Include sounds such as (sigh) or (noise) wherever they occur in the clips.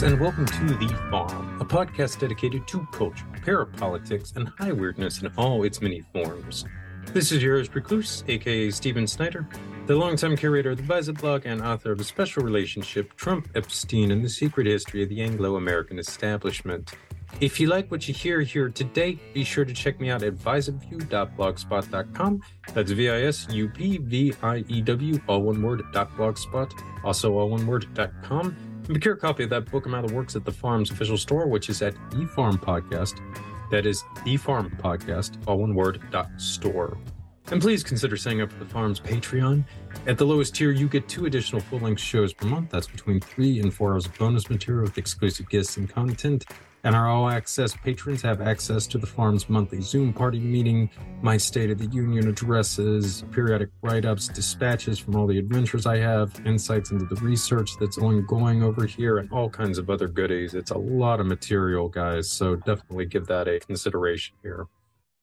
folks, and welcome to The Farm, a podcast dedicated to culture, parapolitics, and high weirdness in all its many forms. This is yours, Recluse, aka Steven Snyder, the longtime curator of the Visup blog and author of a special relationship, Trump Epstein and the Secret History of the Anglo American Establishment. If you like what you hear here today, be sure to check me out at visupview.blogspot.com. That's V I S U P V I E W, all one word, dot blogspot, also all one word, dot com. Procure a copy of that book amount of works at the farm's official store, which is at the Farm Podcast. That is the Farm Podcast, all one word, dot store. And please consider signing up for the farm's Patreon. At the lowest tier, you get two additional full length shows per month. That's between three and four hours of bonus material with exclusive guests and content. And our all access patrons have access to the farm's monthly Zoom party meeting, my State of the Union addresses, periodic write ups, dispatches from all the adventures I have, insights into the research that's ongoing over here, and all kinds of other goodies. It's a lot of material, guys, so definitely give that a consideration here.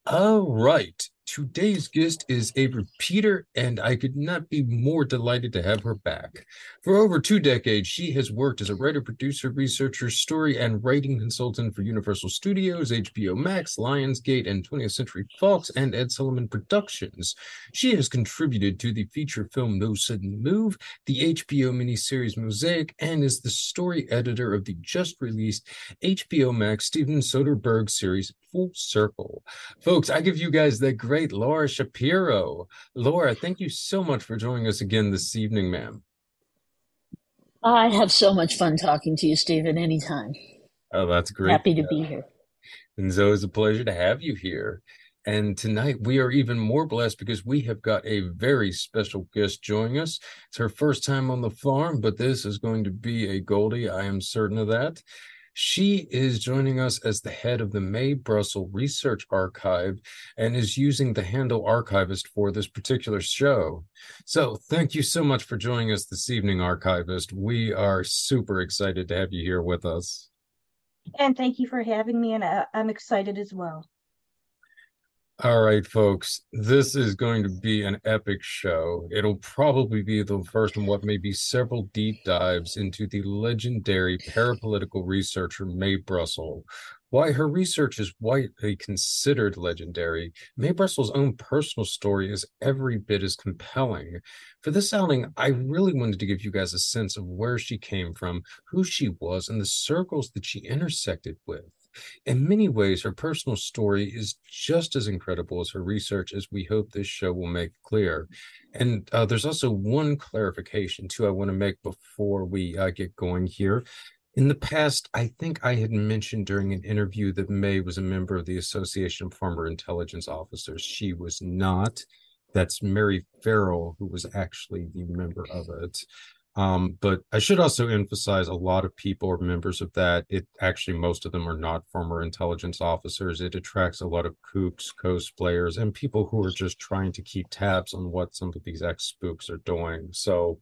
All right. Today's guest is a repeater, and I could not be more delighted to have her back. For over two decades, she has worked as a writer, producer, researcher, story, and writing consultant for Universal Studios, HBO Max, Lionsgate, and 20th Century Fox, and Ed Sullivan Productions. She has contributed to the feature film No Sudden Move, the HBO miniseries Mosaic, and is the story editor of the just released HBO Max Steven Soderbergh series Full Circle. Folks, I give you guys that great Laura Shapiro. Laura, thank you so much for joining us again this evening, ma'am. I have so much fun talking to you, Stephen, anytime. Oh, that's great. Happy to be here. And so it's a pleasure to have you here. And tonight we are even more blessed because we have got a very special guest joining us. It's her first time on the farm, but this is going to be a Goldie. I am certain of that. She is joining us as the head of the Mae Brussell Research Archive and is using the handle archivist for this particular show. So, thank you so much for joining us this evening, archivist. We are super excited to have you here with us. And thank you for having me, and uh, I'm excited as well. All right, folks, this is going to be an epic show. It'll probably be the first in what may be several deep dives into the legendary parapolitical researcher Mae Brussell. Why her research is widely considered legendary, Mae Brussell's own personal story is every bit as compelling. For this outing, I really wanted to give you guys a sense of where she came from, who she was, and the circles that she intersected with. In many ways, her personal story is just as incredible as her research, as we hope this show will make clear. And uh, there's also one clarification, too, I want to make before we uh, get going here. In the past, I think I had mentioned during an interview that Mae was a member of the Association of Former Intelligence Officers. She was not. That's Mary Farrell, who was actually the member of it. Um, but I should also emphasize a lot of people are members of that. It actually, most of them are not former intelligence officers. It attracts a lot of kooks, cosplayers, and people who are just trying to keep tabs on what some of these ex spooks are doing. So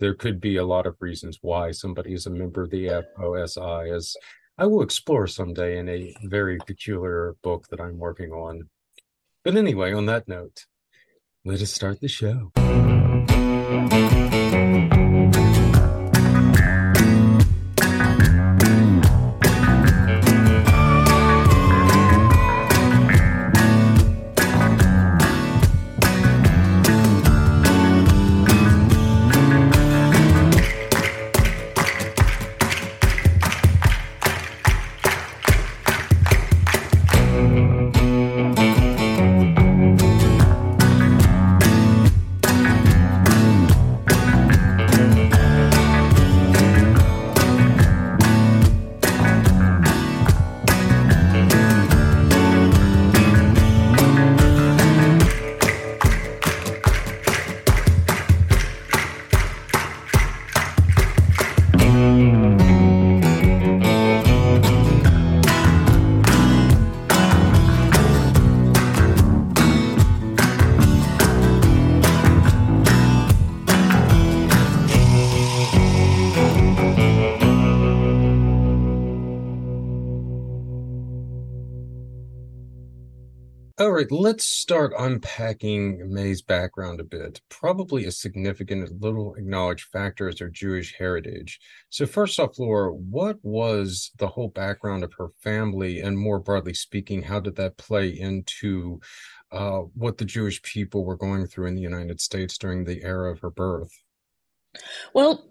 there could be a lot of reasons why somebody is a member of the FOSI, as I will explore someday in a very peculiar book that I'm working on. But anyway, on that note, let us start the show. Let's start unpacking Mae's background a bit. Probably a significant little acknowledged factor is her Jewish heritage. So, first off, Laura, what was the whole background of her family? And more broadly speaking, how did that play into uh, what the Jewish people were going through in the United States during the era of her birth? Well,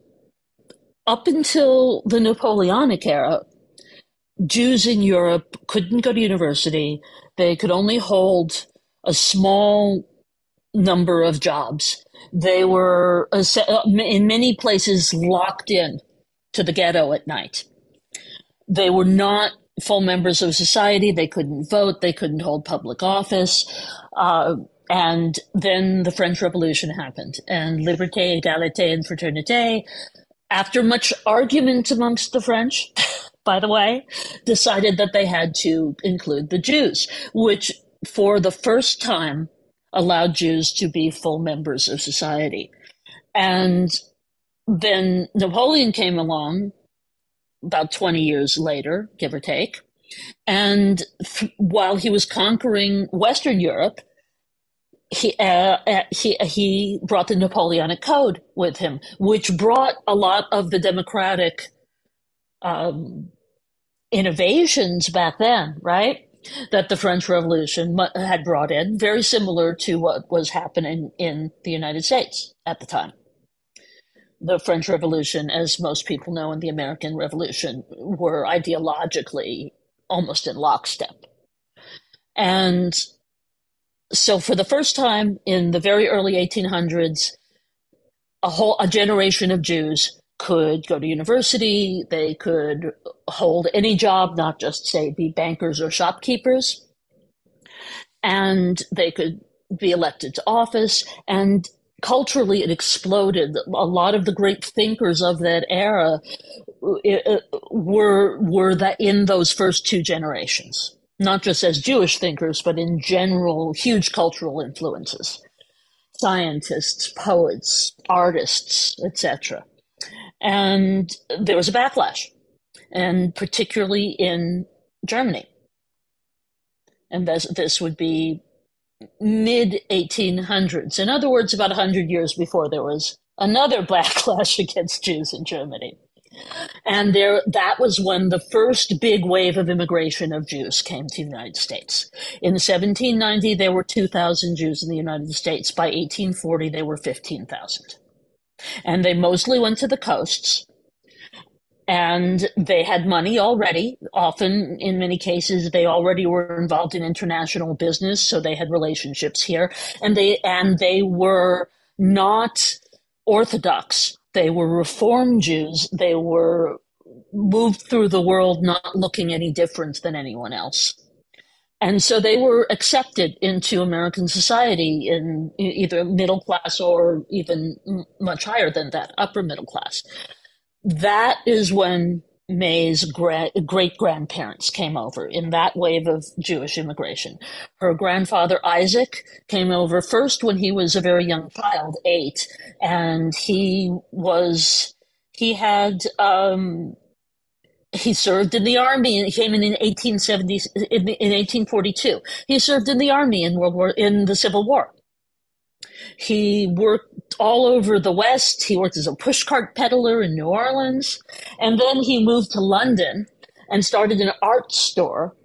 up until the Napoleonic era, Jews in Europe couldn't go to university. They could only hold a small number of jobs. They were, uh, in many places, locked in to the ghetto at night. They were not full members of society. They couldn't vote. They couldn't hold public office. Uh, and then the French Revolution happened, and liberté, égalité, and fraternité, after much argument amongst the French, by the way, decided that they had to include the Jews, which for the first time allowed Jews to be full members of society. And then Napoleon came along about 20 years later, give or take. And th- while he was conquering Western Europe, he, uh, uh, he, he brought the Napoleonic Code with him, which brought a lot of the democratic um, innovations back then, right? That the French Revolution had brought in, very similar to what was happening in the United States at the time. The French Revolution, as most people know, and the American Revolution were ideologically almost in lockstep. And so, for the first time in the very early 1800s, a whole a generation of Jews could go to university, they could hold any job, not just say be bankers or shopkeepers, and they could be elected to office. And culturally, it exploded. A lot of the great thinkers of that era uh, uh, were were that in those first two generations, not just as Jewish thinkers, but in general, huge cultural influences. Scientists, poets, artists, etc. And there was a backlash, and particularly in Germany. And this, this would be mid 1800s. In other words, about 100 years before there was another (laughs) backlash against Jews in Germany. And there, that was when the first big wave of immigration of Jews came to the United States. In 1790, there were 2,000 Jews in the United States. By 1840, there were 15,000 and they mostly went to the coasts. And they had money already. Often in many cases they already were involved in international business so they had relationships here. And they and they were not orthodox. They were reform jews. They were moved through the world not looking any different than anyone else and so they were accepted into American society in either middle class or even much higher than that, upper middle class. That is when Mae's gra- great grandparents came over in that wave of Jewish immigration. Her grandfather Isaac came over first when he was a very young child, eight, and he was he had um, he served in the army and came in in 1870 in, in 1842 he served in the army in world war in the civil war. He worked all over the west. He worked as a pushcart peddler in new orleans. And then he moved to london and started an art store.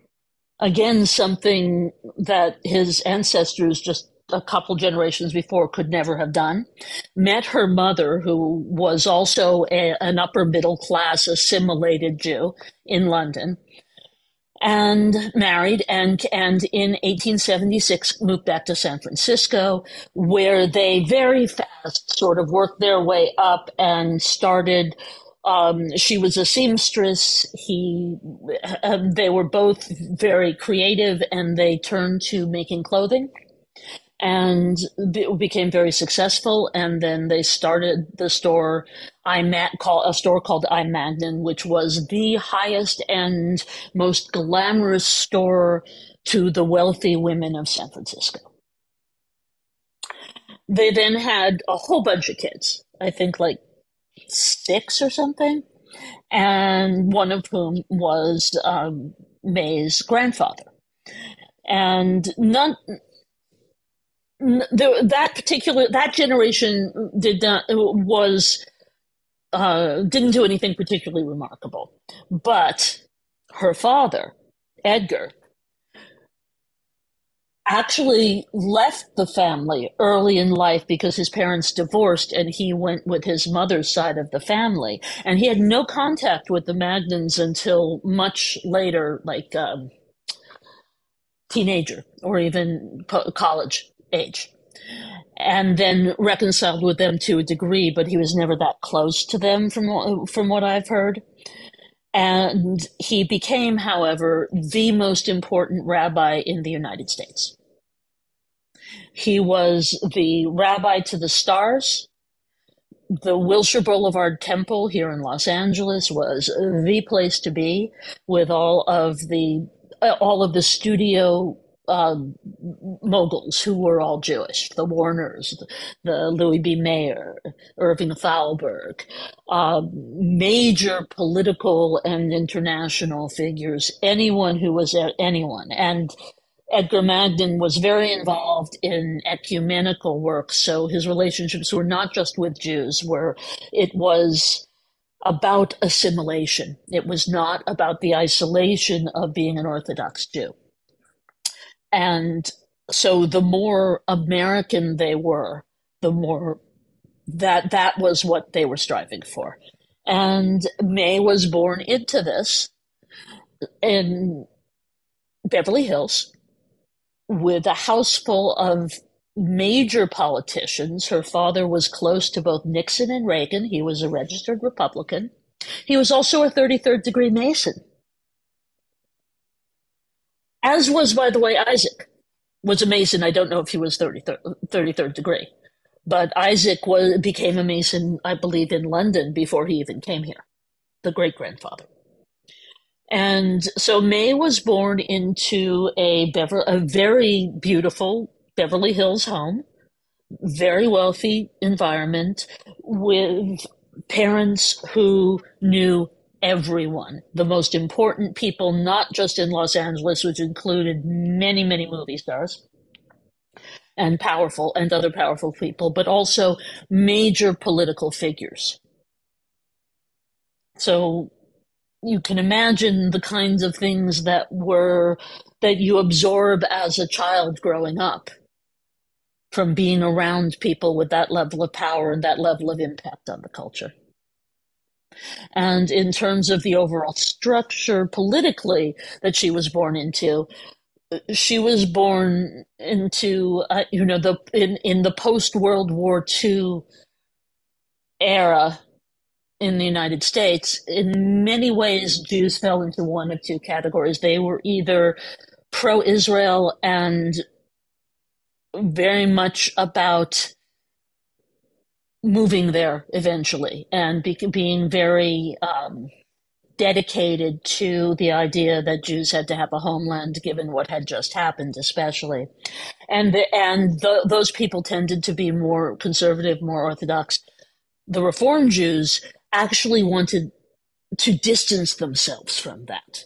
Again something that his ancestors just a couple generations before could never have done. Met her mother, who was also a, an upper middle class assimilated Jew in London, and married, and and in 1876 moved back to San Francisco, where they very fast sort of worked their way up and started um, she was a seamstress. He, um, they were both very creative, and they turned to making clothing and it became very successful. And then they started the store I call a store called I Magnin, which was the highest end, most glamorous store to the wealthy women of San Francisco. They then had a whole bunch of kids. I think like six or something, and one of whom was um, Mae's grandfather. and none the, that particular that generation did not was uh, didn't do anything particularly remarkable, but her father, Edgar, actually left the family early in life because his parents divorced and he went with his mother's side of the family. And he had no contact with the Magnins until much later like um, teenager or even college age and then reconciled with them to a degree, but he was never that close to them from from what I've heard. And he became, however, the most important rabbi in the United States. He was the rabbi to the stars. The Wilshire Boulevard Temple here in Los Angeles was the place to be with all of the all of the studio um, moguls who were all Jewish, the Warners, the, the Louis B. Mayer, Irving Thalberg, uh, major political and international figures, anyone who was at anyone. And Edgar Magnin was very involved in ecumenical work, so his relationships were not just with Jews, where it was about assimilation. It was not about the isolation of being an Orthodox Jew. And so the more American they were, the more that that was what they were striving for. And Mae was born into this in Beverly Hills with a house full of major politicians. Her father was close to both Nixon and Reagan. He was a registered Republican. He was also a 33rd degree Mason as was, by the way, Isaac was a Mason. I don't know if he was 33rd, 33rd degree, but Isaac was, became a Mason, I believe, in London before he even came here, the great grandfather. And so Mae was born into a, Bever- a very beautiful Beverly Hills home, very wealthy environment with parents who knew everyone, the most important people, not just in Los Angeles, which included many, many movie stars and powerful and other powerful people, but also major political figures. So you can imagine the kinds of things that were that you absorb as a child growing up from being around people with that level of power and that level of impact on the culture. And in terms of the overall structure politically that she was born into, she was born into uh, you know the in in the post World War II era in the United States. In many ways, Jews fell into one of two categories. They were either pro-Israel and very much about moving there eventually and be, being very um, dedicated to the idea that Jews had to have a homeland, given what had just happened, especially, and the, and the, those people tended to be more conservative, more orthodox. The Reform Jews actually wanted to distance themselves from that.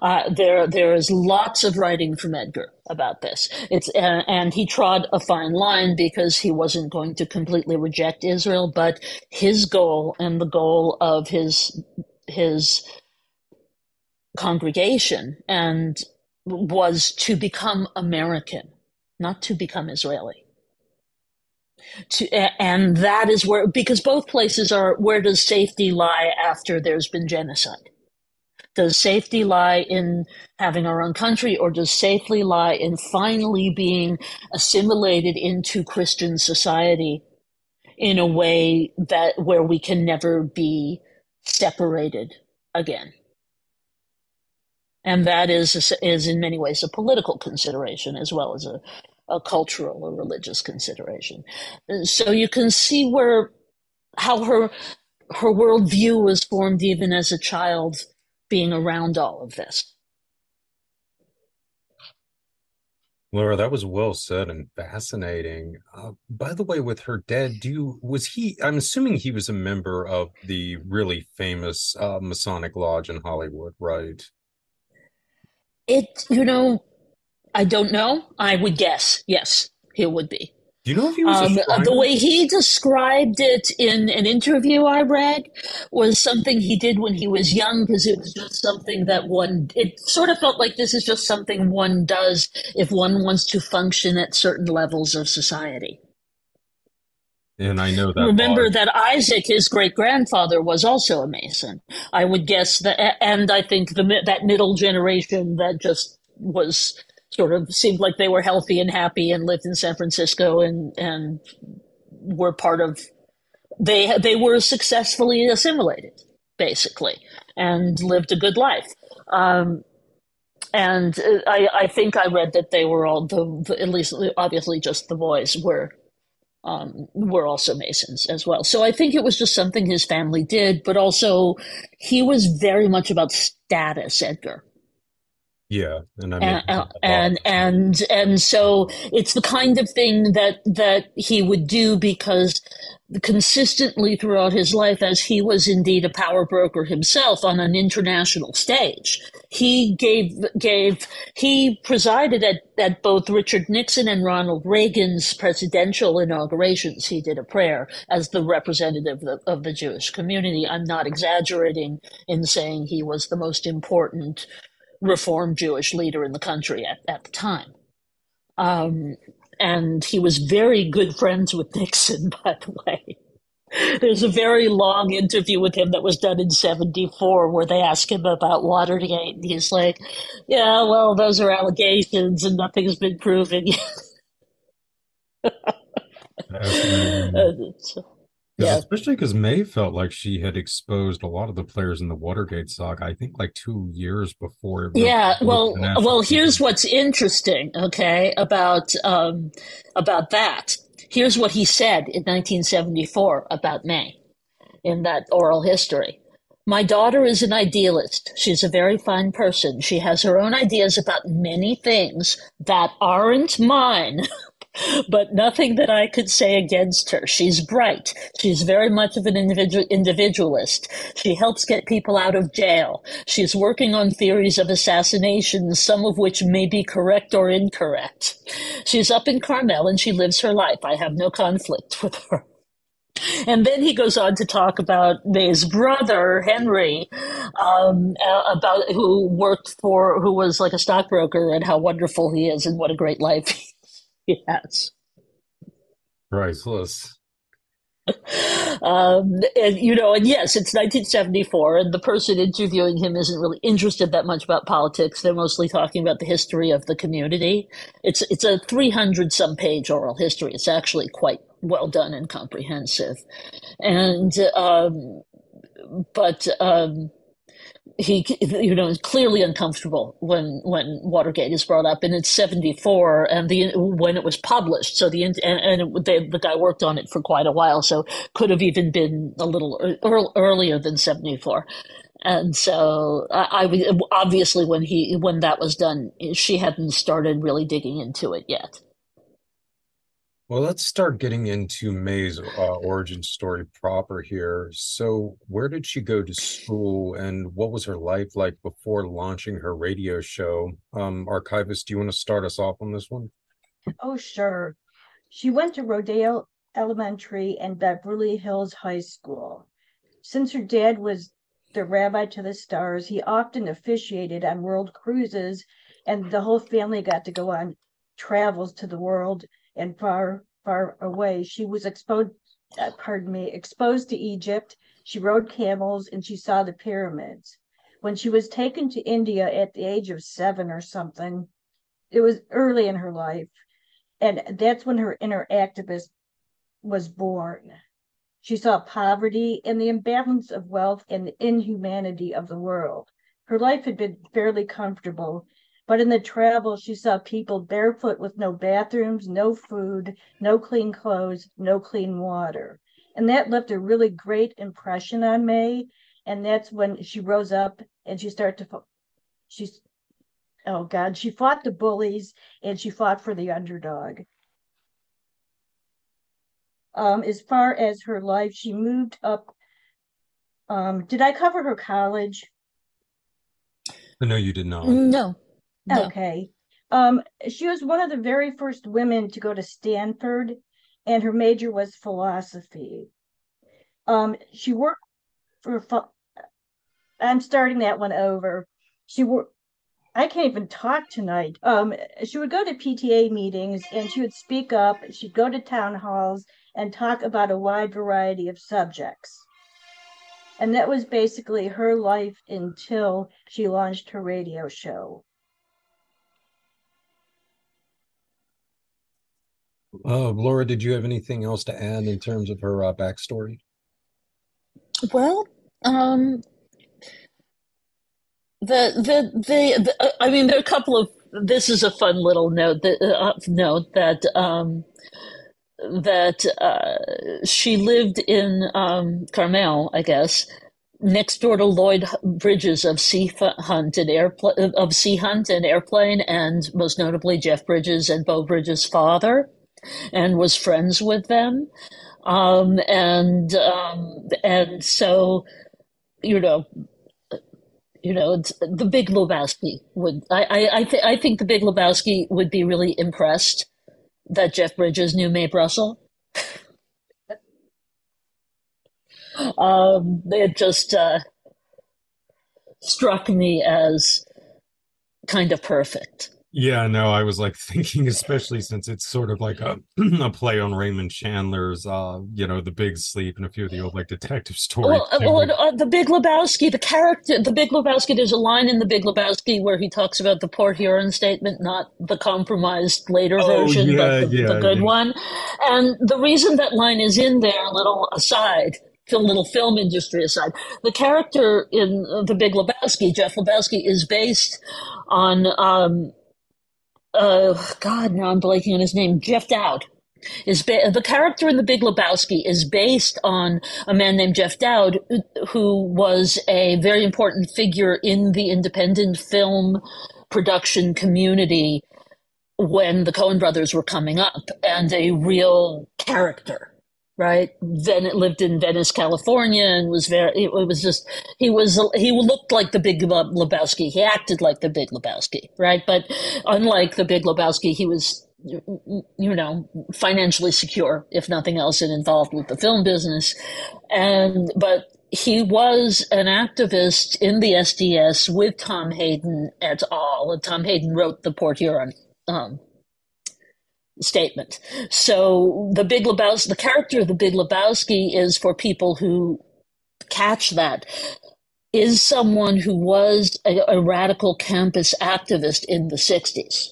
Uh, there, there is lots of writing from Edgar about this. It's uh, and he trod a fine line because he wasn't going to completely reject Israel, but his goal and the goal of his his congregation and was to become American, not to become Israeli. To, and that is where because both places are where does safety lie after there's been genocide does safety lie in having our own country, or does safety lie in finally being assimilated into Christian society in a way that where we can never be separated again? And that is is in many ways a political consideration as well as a, a cultural or religious consideration. So you can see where how her her worldview was formed even as a child being around all of this. Laura, that was well said and fascinating. Uh, by the way, with her dad, do you was he? I'm assuming he was a member of the really famous uh, Masonic lodge in Hollywood, right? It, you know, I don't know. I would guess yes, he would be. Do you know if he was um, the way he described it in an interview I read was something he did when he was young because it was just something that one it sort of felt like this is just something one does if one wants to function at certain levels of society. And I know that. Remember that Isaac, his great grandfather, was also a Mason. I would guess that, and I think the that middle generation that just was sort of seemed like they were healthy and happy and lived in San Francisco and and were part of they they were successfully assimilated basically and lived a good life. Um, and I, I think I read that they were all the, the at least obviously just the boys were um, were also Masons as well. So I think it was just something his family did, but also he was very much about status, Edgar. Yeah, and I mean, and, uh, and and and so it's the kind of thing that that he would do because consistently throughout his life, as he was indeed a power broker himself on an international stage, he gave gave he presided at at both Richard Nixon and Ronald Reagan's presidential inaugurations. He did a prayer as the representative of the, of the Jewish community. I'm not exaggerating in saying he was the most important Reform Jewish leader in the country at, at the time. Um, and he was very good friends with Nixon, (laughs) by the way. There's a very long interview with him that was done in 74 where they ask him about Watergate. And he's like, Yeah, well, those are allegations and nothing's been proven yet. (laughs) (laughs) Yeah. Especially because Mae felt like she had exposed a lot of the players in the Watergate saga. I think like two years before. Yeah. Well, well, here's what's interesting. Okay, about um, about that. Here's what he said in 1974 about Mae in that oral history. My daughter is an idealist. She's a very fine person. She has her own ideas about many things that aren't mine. (laughs) but nothing that I could say against her. She's bright. She's very much of an individual, individualist. She helps get people out of jail. She's working on theories of assassination, some of which may be correct or incorrect. She's up in Carmel and she lives her life. I have no conflict with her. And then he goes on to talk about Mae's brother, Henry, um, about who worked for, who was like a stockbroker and how wonderful he is and what a great life yes. Priceless. um, and you know, and yes, it's 1974, and the person interviewing him isn't really interested that much about politics. They're mostly talking about the history of the community. It's it's a 300 some page oral history. It's actually quite well done and comprehensive, and um, but um, he you know is clearly uncomfortable when when Watergate is brought up and it's 74 and the when it was published so the and, and it, they, the guy worked on it for quite a while so could have even been a little earlier than 74 and so I, I obviously when he when that was done she hadn't started really digging into it yet well, let's start getting into Mae's uh, origin story proper here. So, where did she go to school and what was her life like before launching her radio show? Um, Archivist, do you want to start us off on this one? Oh, sure. She went to Rodeo Elementary and Beverly Hills High School. Since her dad was the rabbi to the stars, he often officiated on world cruises, and the whole family got to go on travels to the world and far, far away. She was exposed, uh, pardon me, exposed to Egypt. She rode camels and she saw the pyramids. When she was taken to India at the age of seven or something, it was early in her life. And that's when her inner activist was born. She saw poverty and the imbalance of wealth and the inhumanity of the world. Her life had been fairly comfortable but in the travel, she saw people barefoot with no bathrooms, no food, no clean clothes, no clean water. And that left a really great impression on Mae. And that's when she rose up and she started to, she's, oh God, she fought the bullies and she fought for the underdog. Um, as far as her life, she moved up. Um, did I cover her college? No, you did not. No. No. Okay. Um, she was one of the very first women to go to Stanford, and her major was philosophy. Um, she worked for. I'm starting that one over. She worked. I can't even talk tonight. Um, she would go to PTA meetings and she would speak up. She'd go to town halls and talk about a wide variety of subjects. And that was basically her life until she launched her radio show. Uh, Laura, did you have anything else to add in terms of her uh, backstory? Well, um, the, the the the, I mean, there are a couple of. This is a fun little note that uh, note that um, that uh, she lived in um, Carmel, I guess, next door to Lloyd Bridges of Sea Hunt and Airplane of Sea Hunt and Airplane, and most notably Jeff Bridges and Beau Bridges' father, and was friends with them, um, and um, and so you know. You know, the Big Lebowski would. I I I, th- I think the Big Lebowski would be really impressed that Jeff Bridges knew Mae Brussell. (laughs) um, it just uh, struck me as kind of perfect. Yeah, no, I was like (laughs) thinking, especially (laughs) since it's sort of like a, (clears throat) a play on Raymond Chandler's, uh, you know, The Big Sleep and a few of the old like detective stories. Well, well uh, The Big Lebowski, the character, The Big Lebowski, there's a line in The Big Lebowski where he talks about the Port Huron statement, not the compromised later oh, version, yeah, but the, yeah, the good yeah. one. And the reason that line is in there, a little aside, a little film industry aside, the character in The Big Lebowski, Jeff Lebowski, is based on. Um, uh, God, now I'm blanking on his name, Jeff Dowd. Is ba- the character in The Big Lebowski is based on a man named Jeff Dowd, who was a very important figure in the independent film production community when the Coen brothers were coming up, and a real character right? Then it lived in Venice, California, and was very. It, was just he was he looked like the Big Lebowski. He acted like the Big Lebowski, right? But unlike the Big Lebowski, he was you know financially secure, if nothing else, and involved with the film business. And but he was an activist in the SDS with Tom Hayden et al. Tom Hayden wrote the Port Huron um, statement. So the Big Lebowski, the character of the Big Lebowski is for people who catch that is someone who was a, a radical campus activist in the 60s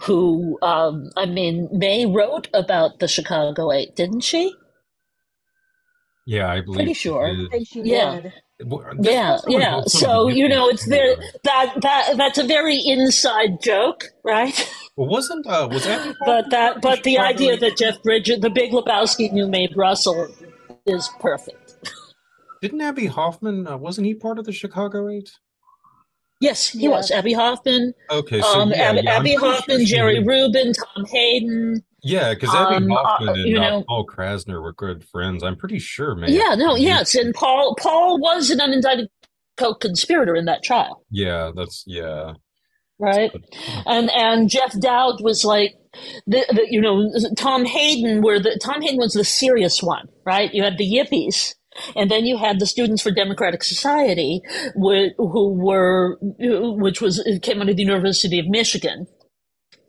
who um, i mean Mae wrote about the chicago eight didn't she? Yeah i believe pretty sure. I think she yeah. did yeah yeah so you know it's there that that that's a very inside joke right well wasn't uh was that (laughs) but that but the idea that jeff bridges the big lebowski knew Mae Brussell is perfect didn't Abbie hoffman uh, wasn't he part of the chicago eight Yes, he yeah. was. Abbie Hoffman. Okay, so um, yeah, Abbie, yeah, Abbie Hoffman, sure Jerry Rubin, Tom Hayden. Yeah, because Abbie um, Hoffman uh, and uh, know, uh, Paul Krassner were good friends. I'm pretty sure, man. Yeah, no, yes, and Paul Paul was an unindicted co-conspirator in that trial. Yeah, that's yeah. Right, and and Jeff Dowd was like, the, the, you know, Tom Hayden were the Tom Hayden was the serious one, right? You had the Yippies, and then you had the Students for Democratic Society, who were, which was came out of the University of Michigan,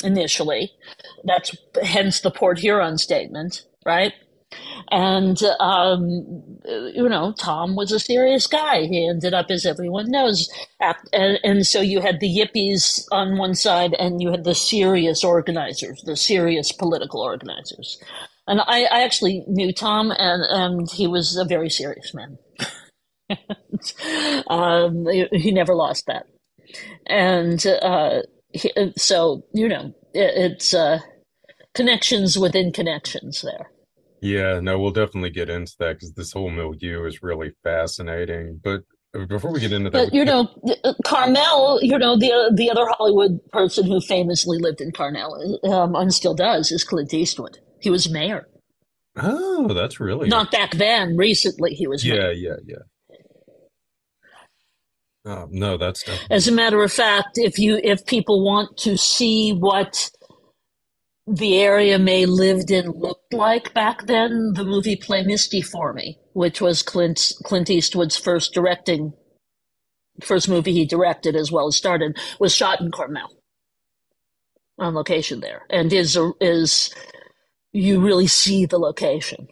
initially. That's hence the Port Huron statement, right? And, um, you know, Tom was a serious guy. He ended up, as everyone knows, at, and, and, so you had the yippies on one side and you had the serious organizers, the serious political organizers. And I, I actually knew Tom, and, and he was a very serious man. (laughs) um, he, he, never lost that. And uh, so, you know, it's uh, connections within connections there. Yeah, no, we'll definitely get into that because this whole milieu is really fascinating. But uh, before we get into that, but you know, uh, Carmel, you know, the the other Hollywood person who famously lived in Carmel um, and still does is Clint Eastwood. He was mayor. Oh, that's really not back then. Recently, he was. Yeah, mayor. yeah, yeah. Uh, no, that's definitely... as a matter of fact. If you if people want to see what the area Mae lived in looked like back then, the movie Play Misty for Me, which was Clint Clint Eastwood's first directing first movie he directed as well as started, was shot in Carmel on location there, and is is you really see the location,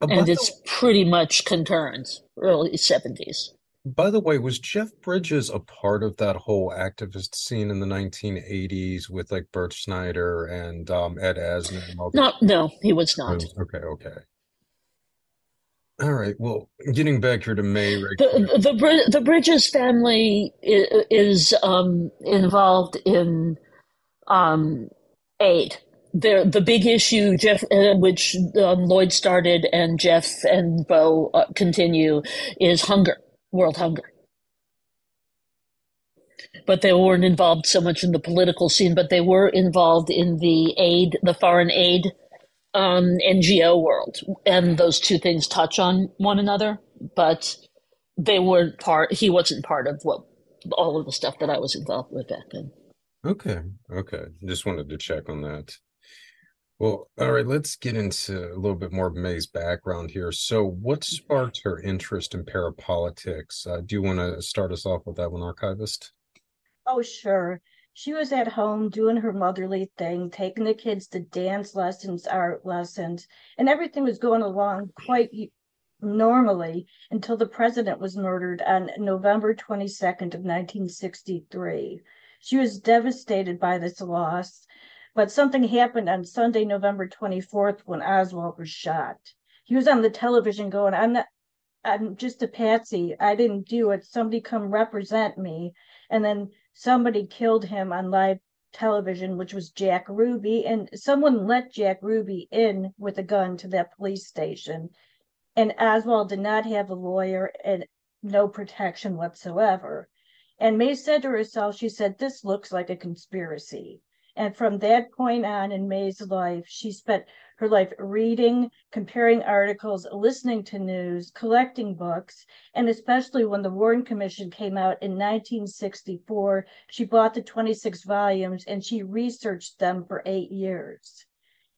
and it's pretty much concurrent early seventies. By the way, was Jeff Bridges a part of that whole activist scene in the 1980s with like Bert Schneider and um, Ed Asner? No, no, he was not. Okay, okay. All right. Well, getting back here to Mae, right the, the the Bridges family is, um, involved in um, aid. The the big issue, Jeff, uh, which um, Lloyd started and Jeff and Beau uh, continue, is hunger, world hunger. But they weren't involved so much in the political scene, but they were involved in the aid, the foreign aid um, NGO world, and those two things touch on one another, but they weren't part. He wasn't part of what all of the stuff that I was involved with back then. Okay, okay. Just wanted to check on that. Well, all right. Let's get into a little bit more of Mae's background here. So, what sparked her interest in parapolitics? Uh, do you want to start us off with that one, archivist? Oh, sure she was at home doing her motherly thing, taking the kids to dance lessons, art lessons, and everything was going along quite normally until the president was murdered on November 22nd of 1963. She was devastated by this loss, but something happened on Sunday, November 24th when Oswald was shot. He was on the television going, I'm not I'm just a patsy. I didn't do it. Somebody come represent me. And then somebody killed him on live television, which was Jack Ruby, and someone let Jack Ruby in with a gun to that police station. And Oswald did not have a lawyer and no protection whatsoever. And Mae said to herself, she said, This looks like a conspiracy. And from that point on in Mae's life, she spent her life reading, comparing articles, listening to news, collecting books, and especially when the Warren Commission came out in 1964, she bought the 26 volumes and she researched them for eight years.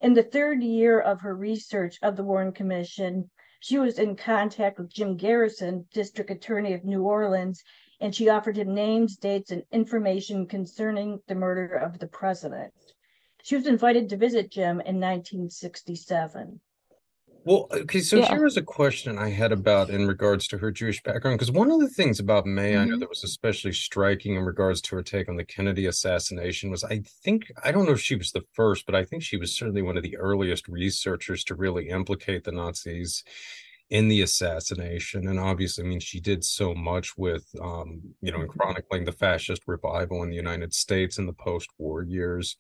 In the third year of her research of the Warren Commission, she was in contact with Jim Garrison, District Attorney of New Orleans, and she offered him names, dates, and information concerning the murder of the president. She was invited to visit Jim in 1967. Well, okay, so yeah. here was a question I had about in regards to her Jewish background. Because one of the things about Mae mm-hmm. I know mm-hmm. that was especially striking in regards to her take on the Kennedy assassination was I think, I don't know if she was the first, but I think she was certainly one of the earliest researchers to really implicate the Nazis in the assassination. And obviously, I mean, she did so much with, um, you know, in mm-hmm. chronicling the fascist revival in the United States in the post war years.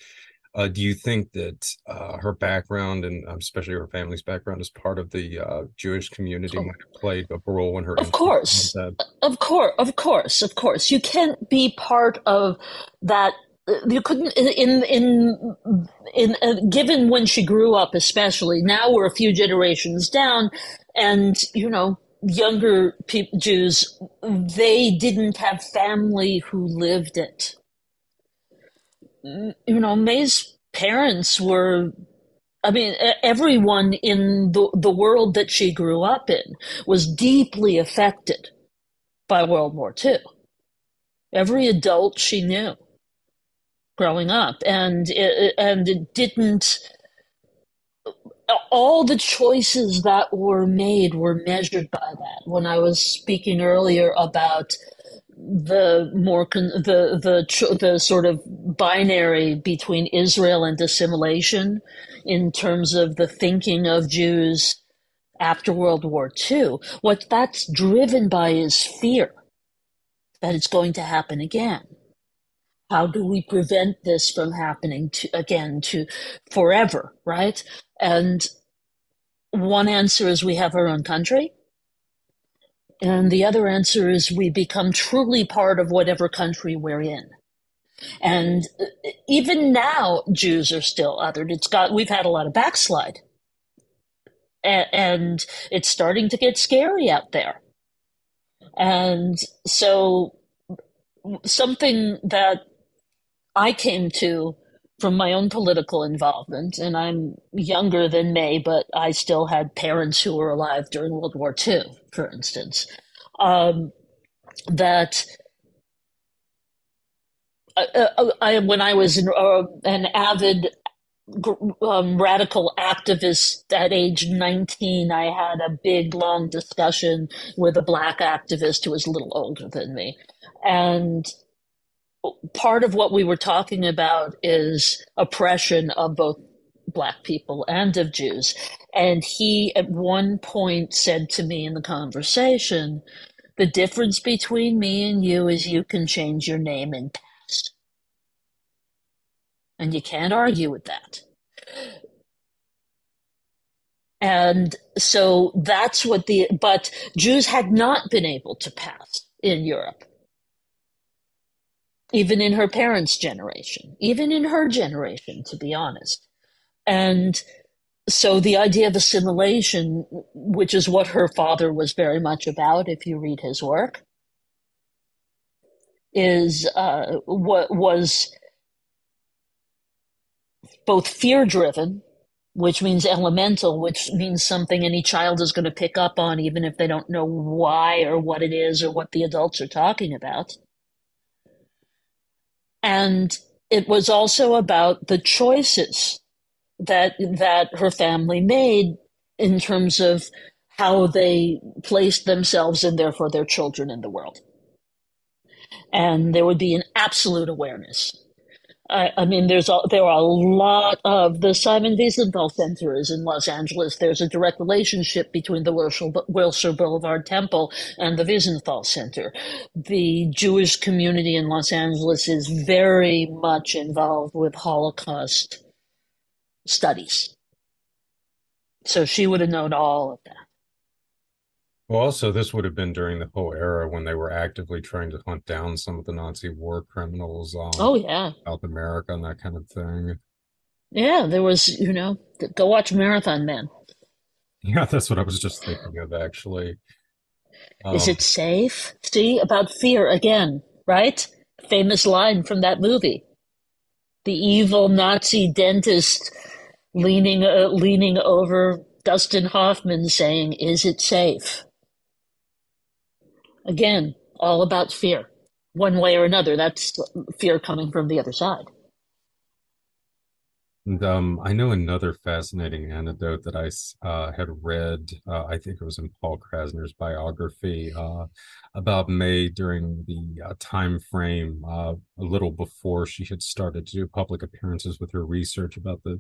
Uh, do you think that uh, her background and um, especially her family's background as part of the uh, Jewish community oh. might have played a role in her? Of course, of course, of course, of course. You can't be part of that. Uh, you couldn't in in in uh, given when she grew up, especially now we're a few generations down, and you know younger Jews they didn't have family who lived it mm, you know, Mae's parents were I mean, everyone in the, the world that she grew up in was deeply affected by World War II. Every adult she knew growing up, and it, and it didn't. All the choices that were made were measured by that. When I was speaking earlier about the more con- the the the sort of binary between Israel and assimilation in terms of the thinking of Jews after World War II. What that's driven by is fear that it's going to happen again. How do we prevent this from happening to again to forever, right? And one answer is we have our own country and the other answer is we become truly part of whatever country we're in. And even now, Jews are still othered. It's got, we've had a lot of backslide. And, and it's starting to get scary out there. And so, something that I came to from my own political involvement, and I'm younger than Mae, but I still had parents who were alive during World War II, for instance, um, that uh, uh, I, when I was an, uh, an avid um, radical activist at age 19, I had a big, long discussion with a black activist who was a little older than me. And part of what we were talking about is oppression of both black people and of Jews. And he, at one point, said to me in the conversation, The difference between me and you is you can change your name and past. And you can't argue with that. And so that's what the, but Jews had not been able to pass in Europe even in her parents' generation, even in her generation, to be honest. And so the idea of assimilation, which is what her father was very much about, if you read his work, is uh, what was both fear driven, which means elemental, which means something any child is going to pick up on, even if they don't know why or what it is or what the adults are talking about and it was also about the choices that that her family made in terms of how they placed themselves and therefore their children in the world. And there would be an absolute awareness I, I, mean, there's a, there are a lot of the Simon Wiesenthal Center is in Los Angeles. There's a direct relationship between the Wilshire Boulevard Temple and the Wiesenthal Center. The Jewish community in Los Angeles is very much involved with Holocaust studies. So she would have known all of that. Well, also, this would have been during the whole era when they were actively trying to hunt down some of the Nazi war criminals. Um, oh, yeah. South America and that kind of thing. Yeah, there was, you know, go watch Marathon Man. Yeah, that's what I was just thinking of, actually. Um, Is it safe? See, about fear again, right? Famous line from that movie. The evil Nazi dentist leaning uh, leaning over Dustin Hoffman saying, "Is it safe?" Again, all about fear, one way or another. That's fear coming from the other side. And um, I know another fascinating anecdote that I uh, had read. Uh, I think it was in Paul Krassner's biography uh, about Mae during the uh, time frame uh, a little before she had started to do public appearances with her research about the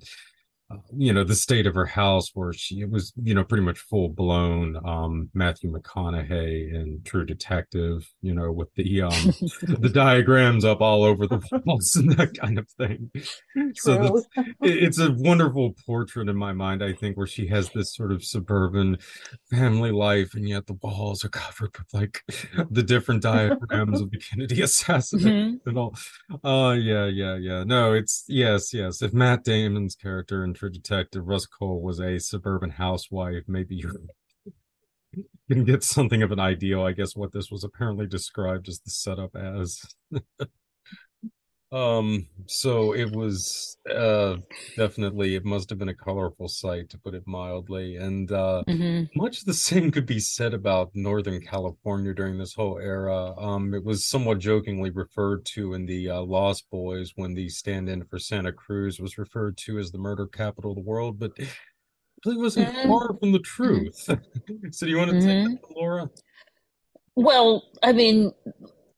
you know the state of her house where she was you know pretty much full blown um matthew mcconaughey and true detective you know with the um the (laughs) diagrams up all over the walls and that kind of thing True. so it's a wonderful portrait in my mind i think where she has this sort of suburban family life and yet the walls are covered with like the different diagrams of the (laughs) kennedy assassination mm-hmm. and all oh uh, yeah yeah yeah no it's yes yes if matt damon's character and Detective Rust Cohle was a suburban housewife, maybe you can (laughs) get something of an idea, I guess, what this was apparently described as the setup as. (laughs) um, so it was uh definitely it must have been a colorful sight to put it mildly. And uh mm-hmm. much the (laughs) same could be said about Northern California during this whole era. Um, it was somewhat jokingly referred to in the uh, Lost Boys when the stand-in for Santa Cruz was referred to as the murder capital of the world, but it really wasn't mm-hmm. far from the truth. (laughs) so do you want to mm-hmm. take that, Laura? Well, I mean,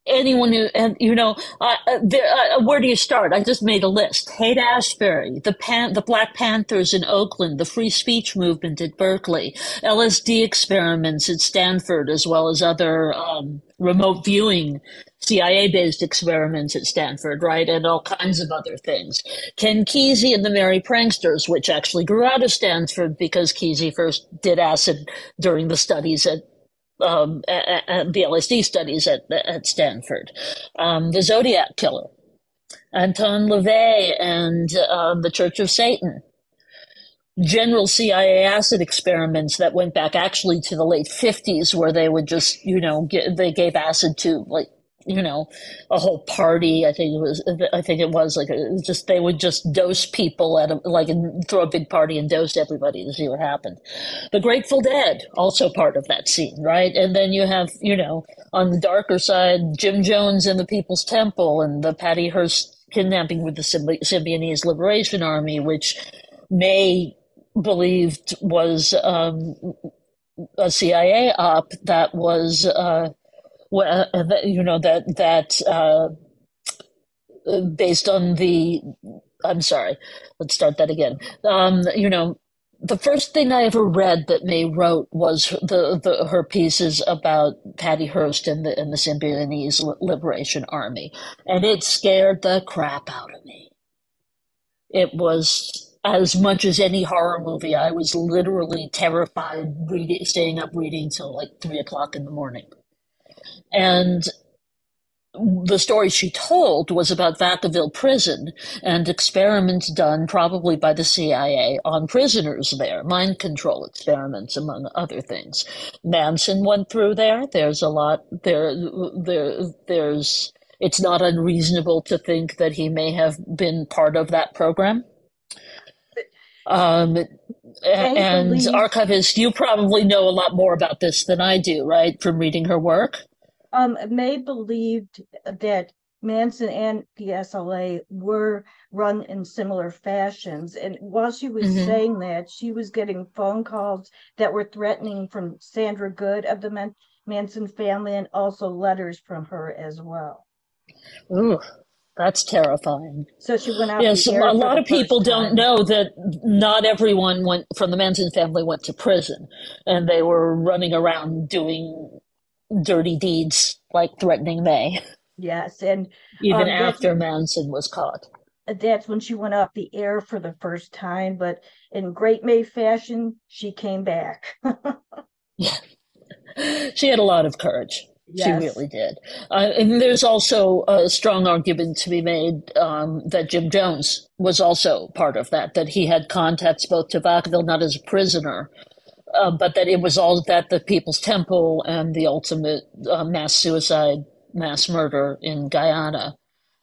anyone who and you know uh, uh, there, uh, where do you start? I just made a list. Haight ashbury the pan the black panthers in oakland the free speech movement at berkeley lsd experiments at stanford as well as other um, remote viewing cia based experiments at stanford right and all kinds of other things. Ken kesey and the merry pranksters which actually grew out of stanford because kesey first did acid during the studies at um, the LSD studies at, at Stanford, um, the Zodiac Killer, Anton LaVey and um, the Church of Satan, general CIA acid experiments that went back actually to the late 50s, where they would just, you know, get, they gave acid to like you know, a whole party. I think it was, I think it was like a, just they would just dose people at a, like throw a big party and dose everybody to see what happened. The Grateful Dead also part of that scene, right? And then you have you know on the darker side Jim Jones and the People's Temple and the Patty Hearst kidnapping with the Symbionese Liberation Army, which Mae believed was um, a CIA op that was. Uh, well, uh, you know that that uh, based on the I'm sorry, let's start that again. Um, you know, the first thing I ever read that Mae wrote was the, the her pieces about Patty Hearst and the and the Symbionese Liberation Army, and it scared the crap out of me. It was as much as any horror movie. I was literally terrified reading, staying up reading till like three o'clock in the morning. And the story she told was about Vacaville prison and experiments done probably by the CIA on prisoners there, mind control experiments among other things. Manson went through there. There's a lot there there there's it's not unreasonable to think that he may have been part of that program. Um, and believe- archivist, you probably know a lot more about this than I do, right? From reading her work. Um, Mae believed that Manson and PSLA were run in similar fashions. And while she was mm-hmm. saying that, she was getting phone calls that were threatening from Sandra Good of the Man- Manson family and also letters from her as well. Ooh, that's terrifying. So she went out. Yes, a lot of people don't know that not everyone went from the Manson family went to prison, and they were running around doing dirty deeds like threatening Mae. Yes, and even um, after Manson was caught. That's when she went off the air for the first time, but in great Mae fashion, she came back. yeah. (laughs) She had a lot of courage. Yes. She really did. Uh, and there's also a strong argument to be made um, that Jim Jones was also part of that, that he had contacts both to Vacaville, not as a prisoner, uh, but that it was all that the People's Temple and the ultimate uh, mass suicide, mass murder in Guyana,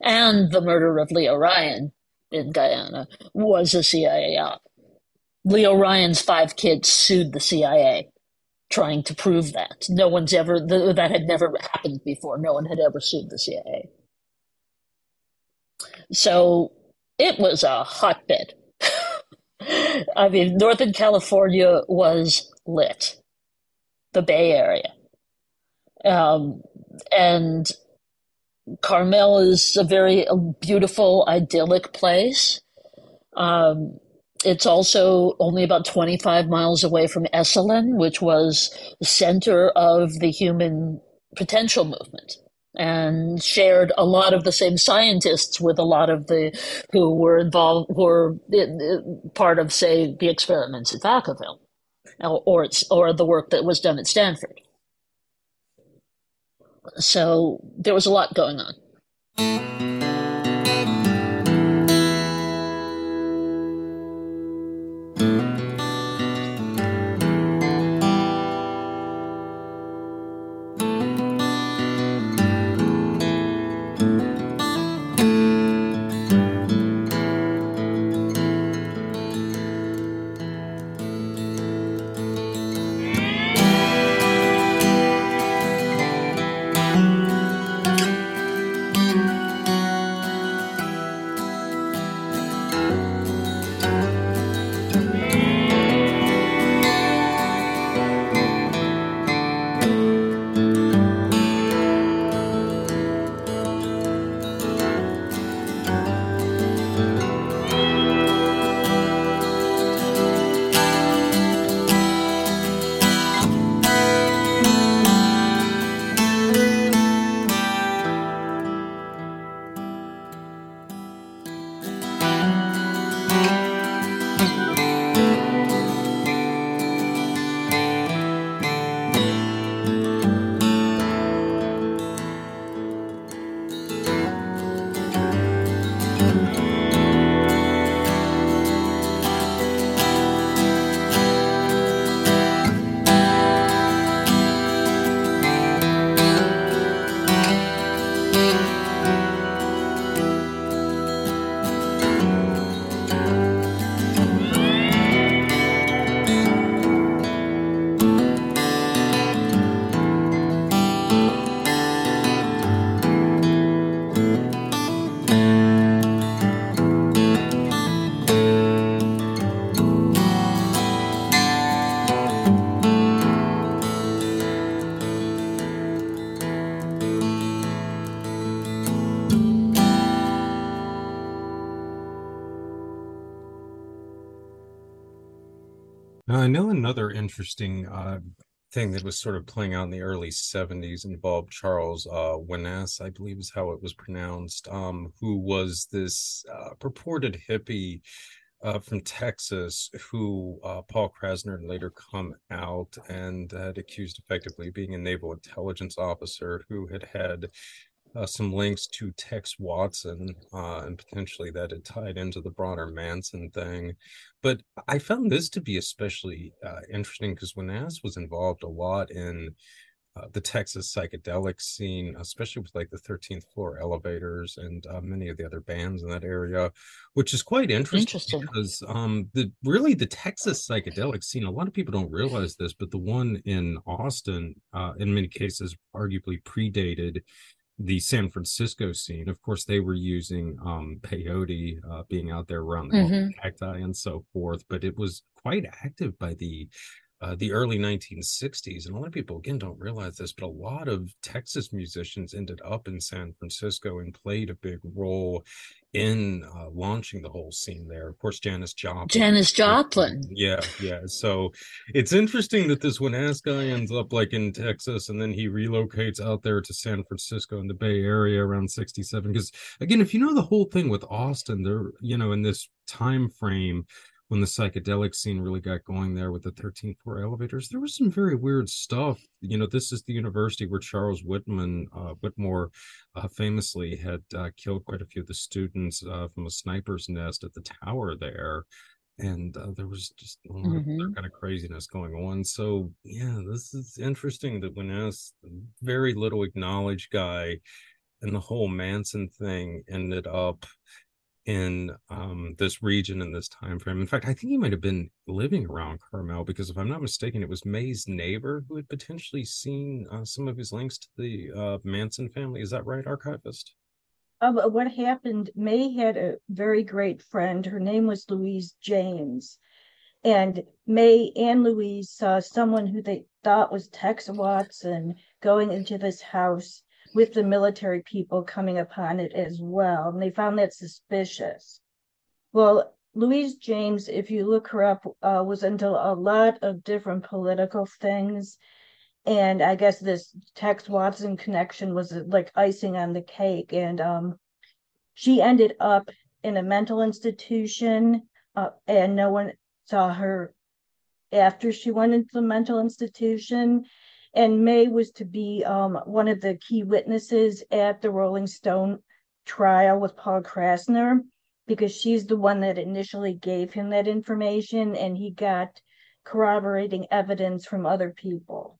and the murder of Leo Ryan in Guyana was a CIA op. Leo Ryan's five kids sued the CIA, trying to prove that. No one's ever that had never happened before. No one had ever sued the CIA. So it was a hotbed I mean, Northern California was lit, the Bay Area. Um, and Carmel is a very beautiful, idyllic place. Um, it's also only about 25 miles away from Esalen, which was the center of the human potential movement and shared a lot of the same scientists with a lot of the who were involved were uh, uh, part of say the experiments at Vacaville or it's or the work that was done at Stanford. So there was a lot going on. Know another interesting uh, thing that was sort of playing out in the early 70s involved Charles uh, I believe is how it was pronounced, um, who was this uh, purported hippie uh, from Texas who uh, Paul Krassner later come out and had accused effectively being a naval intelligence officer who had had uh, some links to Tex Watson, uh, and potentially that it tied into the broader Manson thing. But I found this to be especially uh, interesting because Winans was involved a lot in uh, the Texas psychedelic scene, especially with like the 13th floor elevators and uh, many of the other bands in that area, which is quite interesting, interesting. because um, the really the Texas psychedelic scene, a lot of people don't realize this, but the one in Austin, uh, in many cases, arguably predated the San Francisco scene. Of course, they were using um, peyote, uh, being out there around the mm-hmm. cacti and so forth, but it was quite active by the uh, the early 1960s. And a lot of people, again, don't realize this, but a lot of Texas musicians ended up in San Francisco and played a big role in uh, launching the whole scene there. Of course, Janis Joplin. Janis Joplin. Yeah, yeah. So it's interesting that this Winans guy ends up like in Texas and then he relocates out there to San Francisco in the Bay Area around 67. Because again, if you know the whole thing with Austin, there, you know, in this time frame, when the psychedelic scene really got going there with the 13th floor elevators, there was some very weird stuff. You know, this is the university where Charles Whitman, uh, Whitmore uh, famously had uh, killed quite a few of the students uh, from a sniper's nest at the tower there. And uh, there was just a lot mm-hmm. of kind of craziness going on. So, yeah, this is interesting that Winans very little acknowledged guy and the whole Manson thing ended up in um, this region in this time frame. In fact, I think he might have been living around Carmel because, if I'm not mistaken, it was Mae's neighbor who had potentially seen uh, some of his links to the uh, Manson family. Is that right, archivist? Um, what happened? Mae had a very great friend. Her name was Louise James, and Mae and Louise saw someone who they thought was Tex Watson going into this house with the military people coming upon it as well. And they found that suspicious. Well, Louise James, if you look her up, uh, was into a lot of different political things. And I guess this Tex Watson connection was like icing on the cake. And um, she ended up in a mental institution, uh, and no one saw her after she went into the mental institution and Mae was to be um, one of the key witnesses at the Rolling Stone trial with Paul Krassner because she's the one that initially gave him that information and he got corroborating evidence from other people.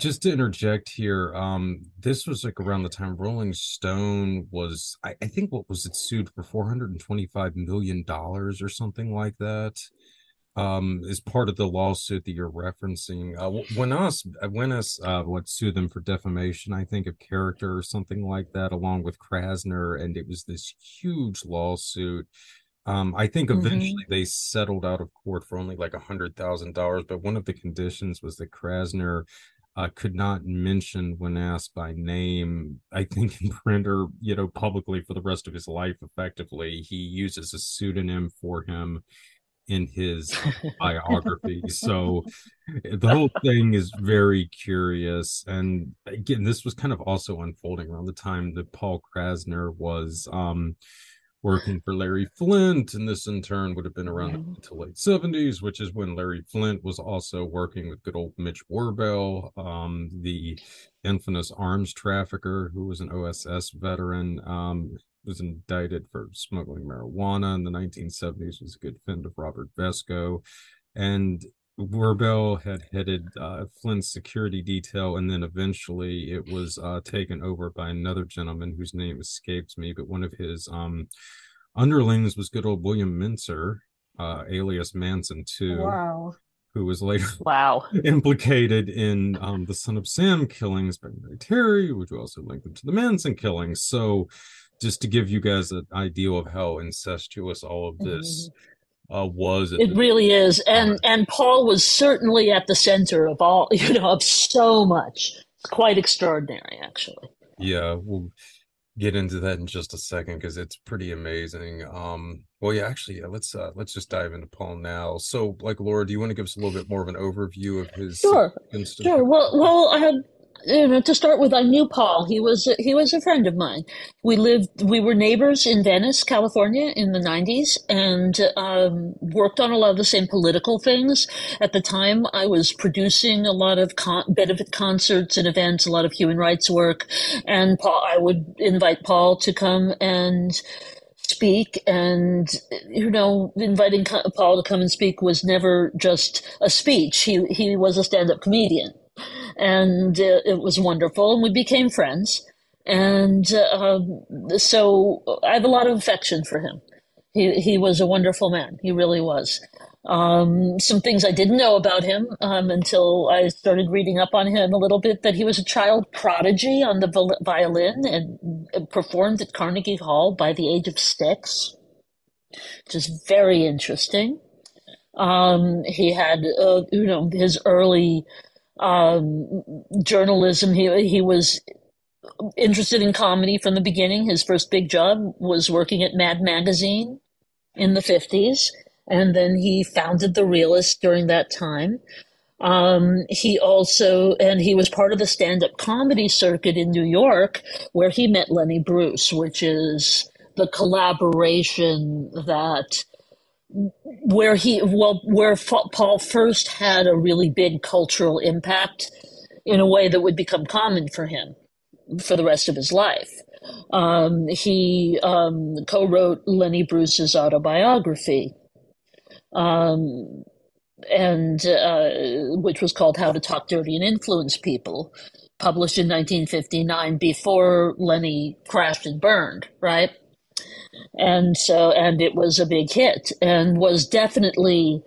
Just to interject here, um, this was like around the time Rolling Stone was, I, I think, what was it sued for four hundred and twenty-five million dollars or something like that um, is part of the lawsuit that you're referencing. Uh, Winans, uh, Winans, uh, what sue them for defamation, I think of character or something like that, along with Krassner, and it was this huge lawsuit. Um, I think eventually mm-hmm. they settled out of court for only like a hundred thousand dollars, but one of the conditions was that Krassner uh, could not mention when asked by name, I think in print or, you know, publicly for the rest of his life, effectively. He uses a pseudonym for him in his (laughs) biography. so the whole thing is very curious. And again, this was kind of also unfolding around the time that Paul Krassner was um, working for Larry Flynt. And this in turn would have been around yeah. the late 70s, which is when Larry Flynt was also working with good old Mitch WerBell, um, the infamous arms trafficker who was an OSS veteran. Um, was indicted for smuggling marijuana in the 1970s, was a good friend of Robert Vesco. And WerBell had headed uh, Flynt's security detail, and then eventually it was uh, taken over by another gentleman whose name escapes me, but one of his um, underlings was good old William Mentzer, uh, alias Manson, too. Wow. Who was later (laughs) wow implicated in um, the Son of Sam killings by Maury Terry, which also linked him to the Manson killings. So just to give you guys an idea of how incestuous all of this mm-hmm. uh, was. It really is, and and Paul was certainly at the center of all (laughs) you know of so much. It's quite extraordinary, actually. Yeah, we'll get into that in just a second because it's pretty amazing. Um, well, yeah, actually, yeah, let's uh, let's just dive into Paul now. So, like, Laura, do you want to give us a little bit more of an overview of his? Sure, sure. Well, well, I have you know, to start with, I knew Paul. He was he was a friend of mine. We lived, we were neighbors in Venice, California, in the '90s, and um, worked on a lot of the same political things. At the time, I was producing a lot of con- benefit concerts and events, a lot of human rights work, and Paul. I would invite Paul to come and speak and you know inviting paul to come and speak was never just a speech he he was a stand-up comedian and uh, it was wonderful, and we became friends. And uh, so I have a lot of affection for him. He he was a wonderful man. He really was. Um, some things I didn't know about him um, until I started reading up on him a little bit. That he was a child prodigy on the violin and performed at Carnegie Hall by the age of six, which is very interesting. Um, he had, uh, you know, his early um, journalism. He he was interested in comedy from the beginning. His first big job was working at Mad Magazine in the fifties, and then he founded the Realist during that time. Um, he also, and he was part of the stand up comedy circuit in New York, where he met Lenny Bruce, which is the collaboration that where he well where Paul first had a really big cultural impact in a way that would become common for him for the rest of his life. Um, he um, co-wrote Lenny Bruce's autobiography, um, and uh, which was called "How to Talk Dirty and Influence People," published in 1959 before Lenny crashed and burned. Right and so and it was a big hit and was definitely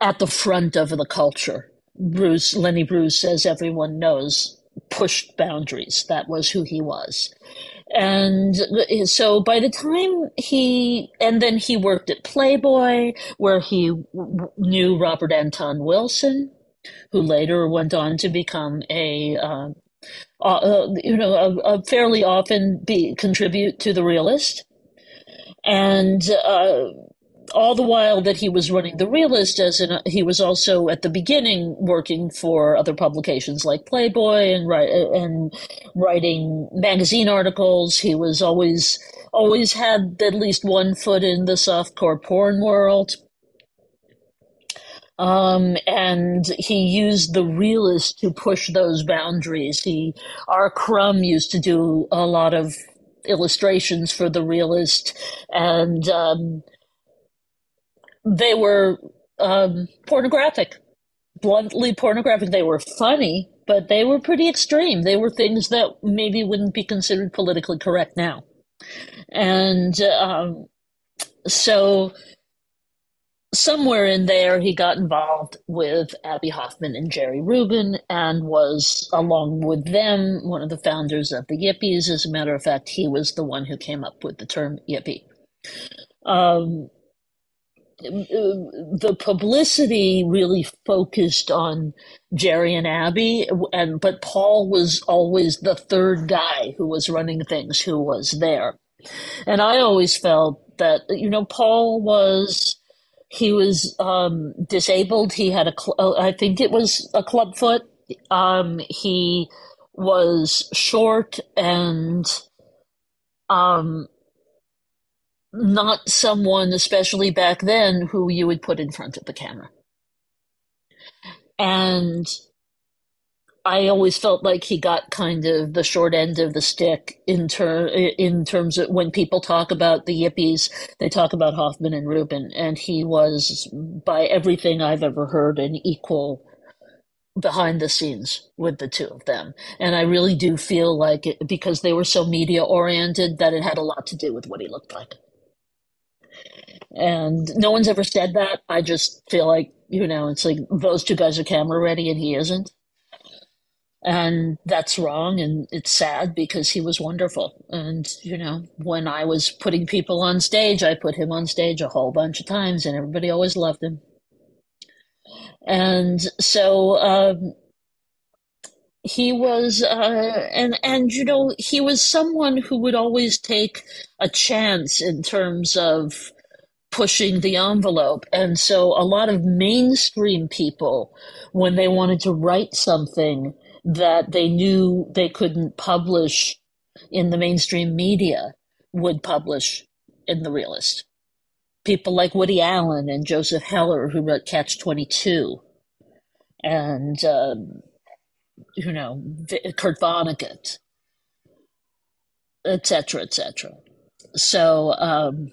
at the front of the culture. Bruce Lenny Bruce, as everyone knows, pushed boundaries. That was who he was. And so by the time he, and then he worked at Playboy, where he knew Robert Anton Wilson, who later went on to become a, uh, Uh, uh, you know, a, a fairly often be contribute to the Realist. And uh, all the while that he was running the realist as an, he was also at the beginning working for other publications like playboy and and writing magazine articles. He was always always had at least one foot in the softcore porn world um, and he used the realist to push those boundaries. He, R. Crumb used to do a lot of illustrations for the realist, and um, they were um, pornographic, bluntly pornographic. They were funny, but they were pretty extreme. They were things that maybe wouldn't be considered politically correct now, and um, so somewhere in there, he got involved with Abbie Hoffman and Jerry Rubin and was, along with them, one of the founders of the Yippies. As a matter of fact, he was the one who came up with the term Yippie. Um, the publicity really focused on Jerry and Abbie, and but Paul was always the third guy who was running things, who was there. And I always felt that you know Paul was he was um, disabled. He had a, cl- uh, I think it was a club foot. Um, he was short and um, not someone, especially back then, who you would put in front of the camera. And I always felt like he got kind of the short end of the stick in ter- in terms of when people talk about the Yippies, they talk about Hoffman and Rubin, and he was, by everything I've ever heard, an equal behind the scenes with the two of them. And I really do feel like it, because they were so media oriented that it had a lot to do with what he looked like. And no one's ever said that. I just feel like, you know, it's like those two guys are camera ready and he isn't and that's wrong and it's sad because he was wonderful. And you know when i was putting people on stage i put him on stage a whole bunch of times and everybody always loved him. And so um, he was uh, and and you know he was someone who would always take a chance in terms of pushing the envelope. And so a lot of mainstream people when they wanted to write something that they knew they couldn't publish in the mainstream media would publish in the realist people like woody allen and joseph heller who wrote catch 22 and um, you know, Kurt Vonnegut, etc., etc. So um,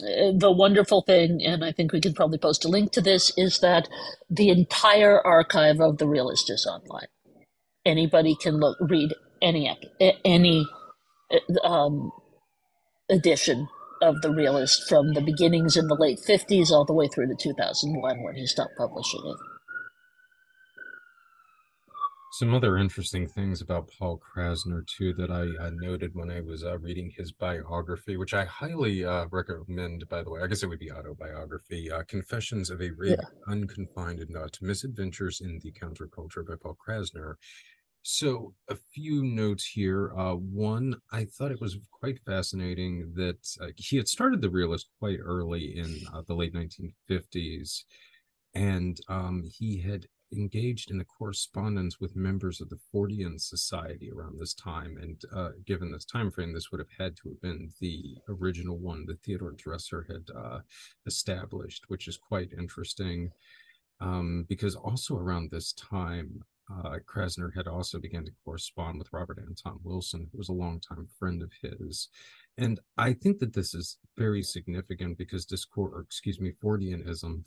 the wonderful thing, and I think we can probably post a link to this, is that the entire archive of the realist is online. Anybody can look, read any any um, edition of the realist from the beginnings in the late 50s all the way through to 2001 when he stopped publishing it. Some other interesting things about Paul Krassner too that I, I noted when I was uh, reading his biography, which I highly uh, recommend. By the way, I guess it would be autobiography. Uh, Confessions of a Rig, yeah. Unconfined and Not Misadventures in the Counterculture by Paul Krassner. So, a few notes here. Uh, one, I thought it was quite fascinating that uh, he had started the realist quite early in uh, the late 1950s, and um, he had engaged in a correspondence with members of the Fortean Society around this time, and uh, given this time frame, this would have had to have been the original one that Theodore Dreiser had uh, established, which is quite interesting. Um, because also around this time, uh, Krassner had also began to correspond with Robert Anton Wilson, who was a longtime friend of his. And I think that this is very significant because Discord, or excuse me, Forteanism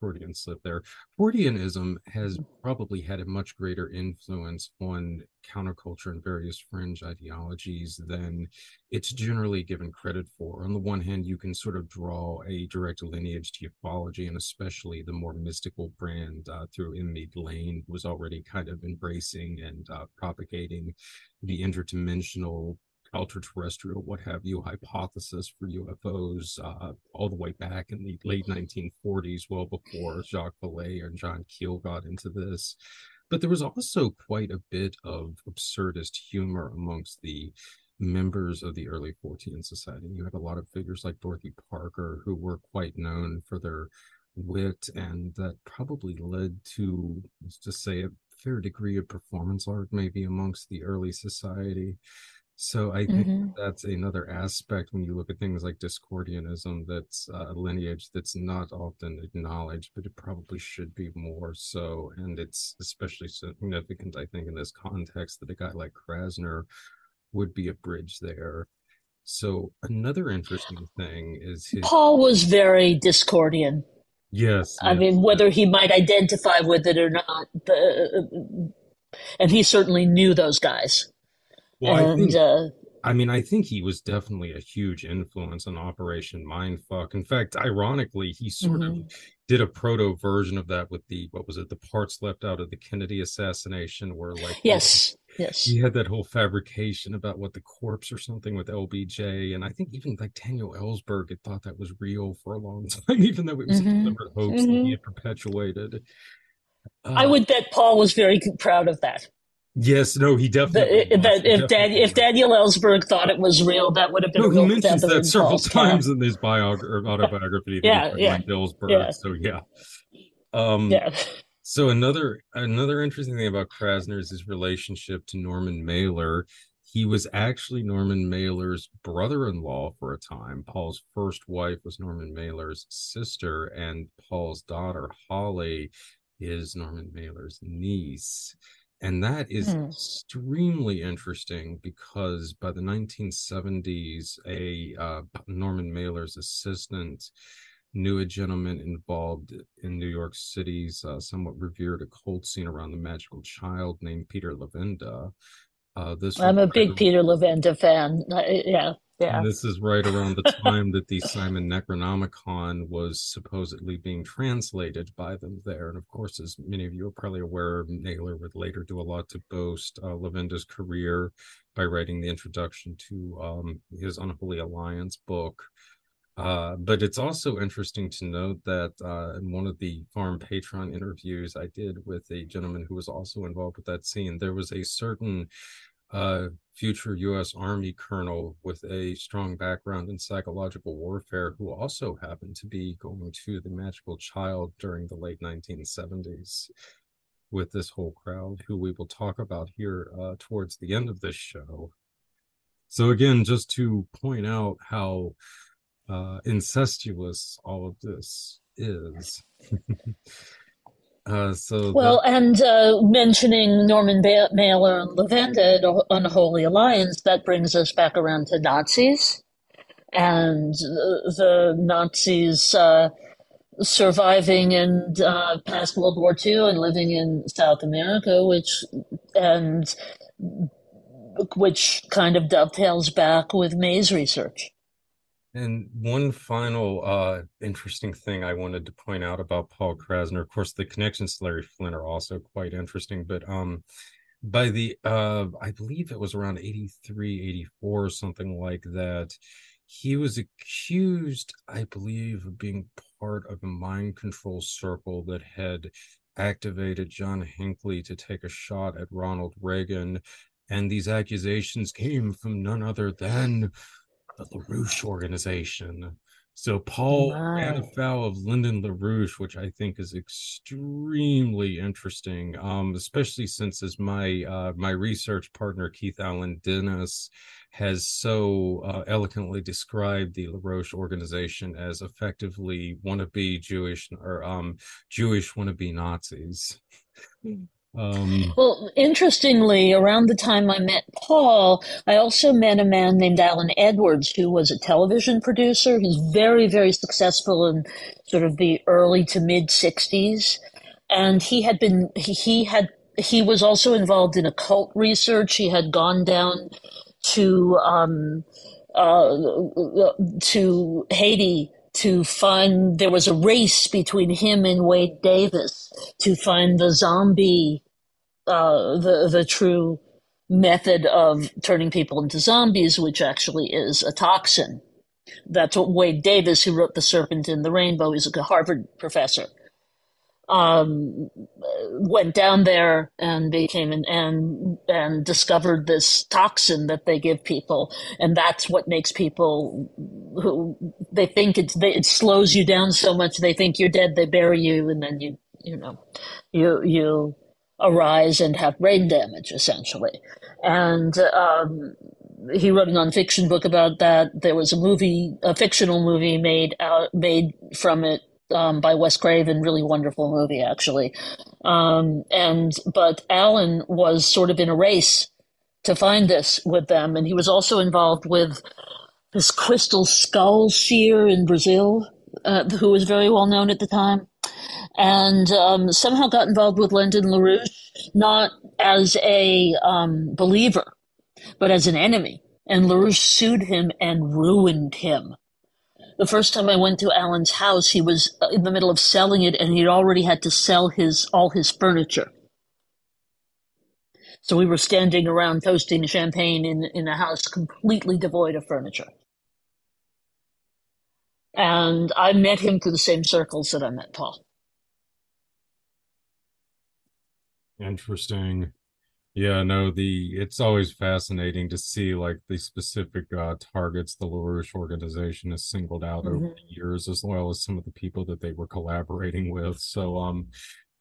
Freudian slip there. Forteanism has probably had a much greater influence on counterculture and various fringe ideologies than it's generally given credit for. On the one hand, you can sort of draw a direct lineage to ufology, and especially the more mystical brand uh, through M. Meade Layne was already kind of embracing and uh, propagating the interdimensional ultra-terrestrial, what have you, hypothesis for UFOs uh, all the way back in the late 1940s, well before Jacques Vallée and John Keel got into this. But there was also quite a bit of absurdist humor amongst the members of the early Fortean Society. You had a lot of figures like Dorothy Parker who were quite known for their wit, and that probably led to, let's just say, a fair degree of performance art maybe amongst the early society. So I think mm-hmm. that's another aspect when you look at things like Discordianism, that's a lineage that's not often acknowledged, but it probably should be more so. And it's especially significant, I think, in this context that a guy like Krassner would be a bridge there. So another interesting thing is his... Paul was very Discordian. Yes, I yes. mean, whether he might identify with it or not, the, and he certainly knew those guys. Well, and, I think, uh, I mean, I think he was definitely a huge influence on Operation Mindfuck. In fact, ironically, he sort mm-hmm. of did a proto version of that with the what was it, the parts left out of the Kennedy assassination, where like yes, yes, he had that whole fabrication about what the corpse or something with LBJ, and I think even like Daniel Ellsberg had thought that was real for a long (laughs) time, even though it was mm-hmm. a deliberate hoax mm-hmm. that he mm-hmm. had perpetuated. Uh, I would bet Paul was very proud of that. Yes, no, he definitely. The, that if Dan, if Daniel Ellsberg thought it was real, that would have been. No, he mentions that several times in his biog- (laughs) autobiography. yeah, yeah, Ellsberg. Yeah. So yeah, um, yeah. So another another interesting thing about Krassner is his relationship to Norman Mailer. He was actually Norman Mailer's brother-in-law for a time. Paul's first wife was Norman Mailer's sister, and Paul's daughter Holly is Norman Mailer's niece. And that is mm. extremely interesting because by the 1970s, a uh, Norman Mailer's assistant knew a gentleman involved in New York City's uh, somewhat revered occult scene around the Magickal Childe named Peter Levenda. Uh, this I'm a big Peter Levenda fan. yeah, yeah. And this is right around the time that the Simon Necronomicon was supposedly being translated by them there. And of course, as many of you are probably aware, Mailer would later do a lot to boast uh, Levenda's career by writing the introduction to um, his Unholy Alliance book. Uh, but it's also interesting to note that uh, in one of the Farm Patron interviews I did with a gentleman who was also involved with that scene, there was a certain uh, future U.S. Army colonel with a strong background in psychological warfare who also happened to be going to the Magickal Childe during the late 1970s with this whole crowd, who we will talk about here uh, towards the end of this show. So, again, just to point out how uh, incestuous all of this is. (laughs) uh, so well, that... and uh, mentioning Norman ba- Mailer and Levenda Unholy Alliance, that brings us back around to Nazis and the Nazis uh, surviving and uh, past World War II and living in South America, which and which kind of dovetails back with Mae's research. And one final uh, interesting thing I wanted to point out about Paul Krassner, of course, the connections to Larry Flynt are also quite interesting, but um, by the, uh, I believe it was around 83, 84, or something like that, he was accused, I believe, of being part of a mind control circle that had activated John Hinckley to take a shot at Ronald Reagan. And these accusations came from none other than the LaRouche organization. So Paul wow. ran afoul of Lyndon LaRouche, which I think is extremely interesting, um, especially since as my uh, my research partner Keith Allen Dennis has so uh, eloquently described the LaRouche organization as effectively wannabe Jewish or um, Jewish wannabe Nazis. Um, well, interestingly, around the time I met Paul, I also met a man named Alan Edwards, who was a television producer. He's very, very successful in sort of the early to mid 60s. And he had been, he, he had, he was also involved in occult research. He had gone down to, um, uh, to Haiti to find there was a race between him and Wade Davis to find the zombie uh, the the true method of turning people into zombies, which actually is a toxin. That's what Wade Davis, who wrote *The Serpent in the Rainbow*, he's a Harvard professor, um, went down there and became an, and and discovered this toxin that they give people, and that's what makes people who they think it's they, it slows you down so much they think you're dead. They bury you, and then you you know you you arise and have brain damage, essentially. And um, he wrote a nonfiction book about that. There was a movie, a fictional movie made out made from it um, by Wes Craven, really wonderful movie actually. Um, and but Alan was sort of in a race to find this with them, and he was also involved with this crystal skull seer in Brazil, uh, who was very well known at the time and um, somehow got involved with Lyndon LaRouche, not as a um, believer, but as an enemy. And LaRouche sued him and ruined him. The first time I went to Alan's house, he was in the middle of selling it, and he'd already had to sell his all his furniture. So we were standing around toasting champagne in, in a house completely devoid of furniture. And I met him through the same circles that I met Paul. Interesting. Yeah, no, the it's always fascinating to see like the specific uh, targets the LaRouche organization has singled out mm-hmm. over the years, as well as some of the people that they were collaborating with. So, um,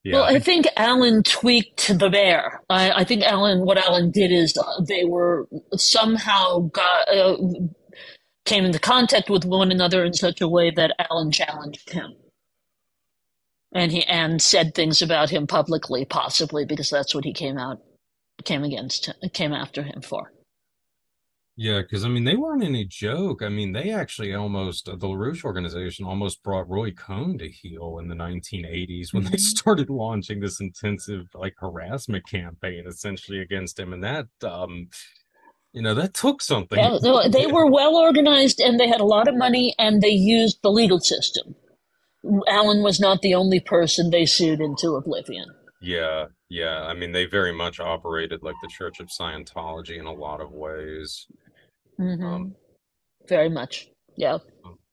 yeah. Well, I think Alan tweaked the bear. I, I think Alan, what Alan did is uh, they were somehow got uh, came into contact with one another in such a way that Alan challenged him and he and said things about him publicly, possibly because that's what he came out came against came after him for. Yeah, because I mean they weren't any joke. I mean they actually almost the LaRouche organization almost brought Roy Cohn to heel in the 1980s when mm-hmm. they started launching this intensive like harassment campaign essentially against him, and that um you know that took something. Yeah, they were well organized and they had a lot of money and they used the legal system. Alan was not the only person they sued into oblivion. Yeah, yeah. I mean, they very much operated like the Church of Scientology in a lot of ways. Mm-hmm. Um, very much. Yeah.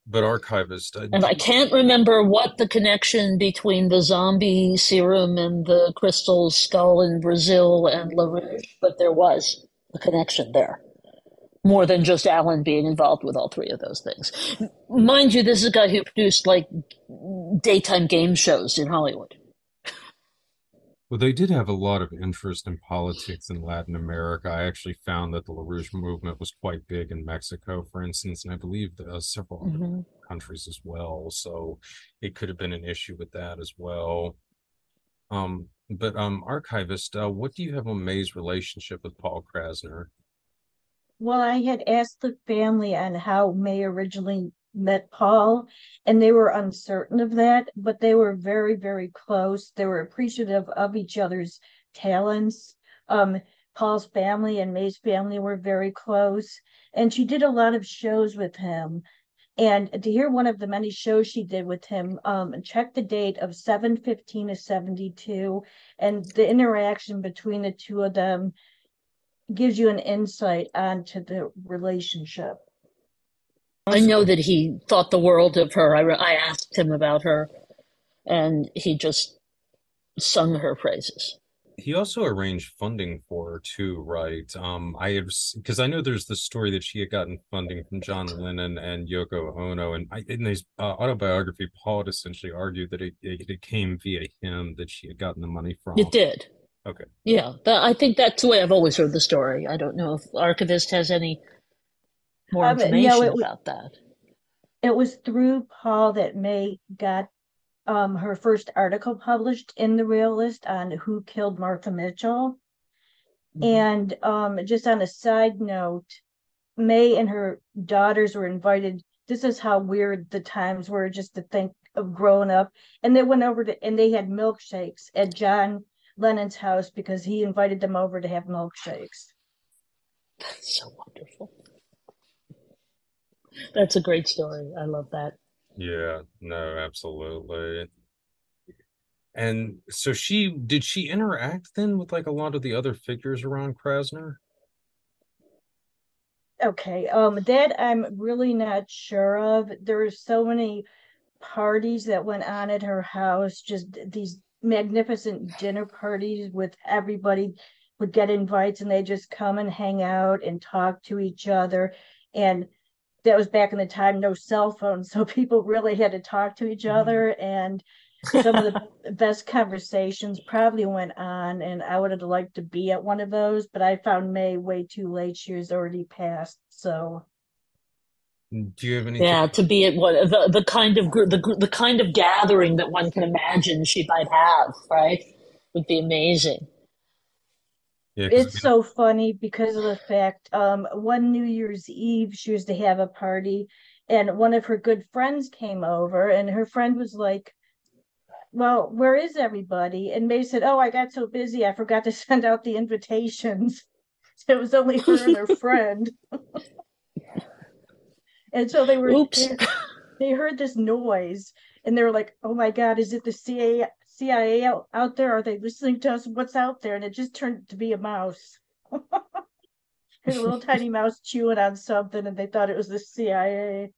but archivist. Uh, and I can't remember what the connection between the zombie serum and the crystal skull in Brazil and LaRouche, but there was a connection there. More than just Alan being involved with all three of those things. Mind you, this is a guy who produced like daytime game shows in Hollywood. Well, they did have a lot of interest in politics in Latin America. I actually found that the LaRouche movement was quite big in Mexico, for instance, and I believe uh, several mm-hmm. other countries as well. So it could have been an issue with that as well. Um, but um, archivist, uh, what do you have on Mae's relationship with Paul Krassner? Well, I had asked the family on how Mae originally met Paul, and they were uncertain of that, but they were very, very close. They were appreciative of each other's talents. Um, Paul's family and Mae's family were very close, and she did a lot of shows with him. And to hear one of the many shows she did with him, um, check the date of 715 to 72, and the interaction between the two of them gives you an insight onto the relationship. I know that he thought the world of her. I, I asked him about her, and he just sung her praises. He also arranged funding for her too, right? Um, I have because I know there's the story that she had gotten funding from John Lennon and Yoko Ono, and I, in his uh, autobiography, Paul had essentially argued that it, it, it came via him that she had gotten the money from. It did. Okay. Yeah, that, I think that's the way I've always heard the story. I don't know if Archivist has any more um, information it, about that. It was through Paul that Mae got um, her first article published in the Realist on who killed Martha Mitchell. Mm-hmm. And um, just on a side note, Mae and her daughters were invited. This is how weird the times were just to think of growing up. And they went over to, and they had milkshakes at John Lennon's house because he invited them over to have milkshakes. That's so wonderful. That's a great story. I love that. Yeah, no, absolutely. And so she did she interact then with like a lot of the other figures around Krassner? Okay, um that I'm really not sure of. There were so many parties that went on at her house, just these magnificent dinner parties with everybody would get invites and they just come and hang out and talk to each other. And that was back in the time no cell phones (laughs) so people really had to talk to each mm-hmm. other. And some of the (laughs) best conversations probably went on and i would have liked to be at one of those but i found Mae way too late. She was already passed so do you have any yeah to be at what the, the kind of the, the kind of gathering that one can imagine she might have right would be amazing. Yeah, it's so funny because of the fact um one New Year's Eve she was to have a party and one of her good friends came over and her friend was like well where is everybody? And Mae said oh I got so busy I forgot to (laughs) send out the invitations. So (laughs) it was only her and her (laughs) friend and so they were Oops. They, they heard this noise and they were like oh my god is it the CIA CIA out, out there? Are they listening to us? What's out there? And it just turned to be a mouse. (laughs) a little tiny (laughs) mouse chewing on something, and they thought it was the CIA.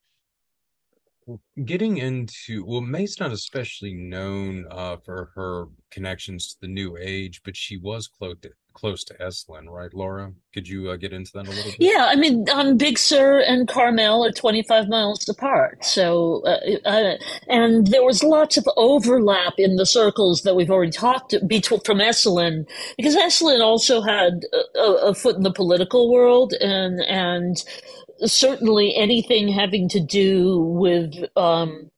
Getting into well, Mae's not especially known uh, for her connections to the New Age, but she was close to, close to Esalen, right, Laura? Could you uh, get into that a little bit? Yeah, I mean, um, Big Sur and Carmel are 25 miles apart. So, uh, uh, and there was lots of overlap in the circles that we've already talked between from Esalen, because Esalen also had a, a foot in the political world and, and certainly anything having to do with, um,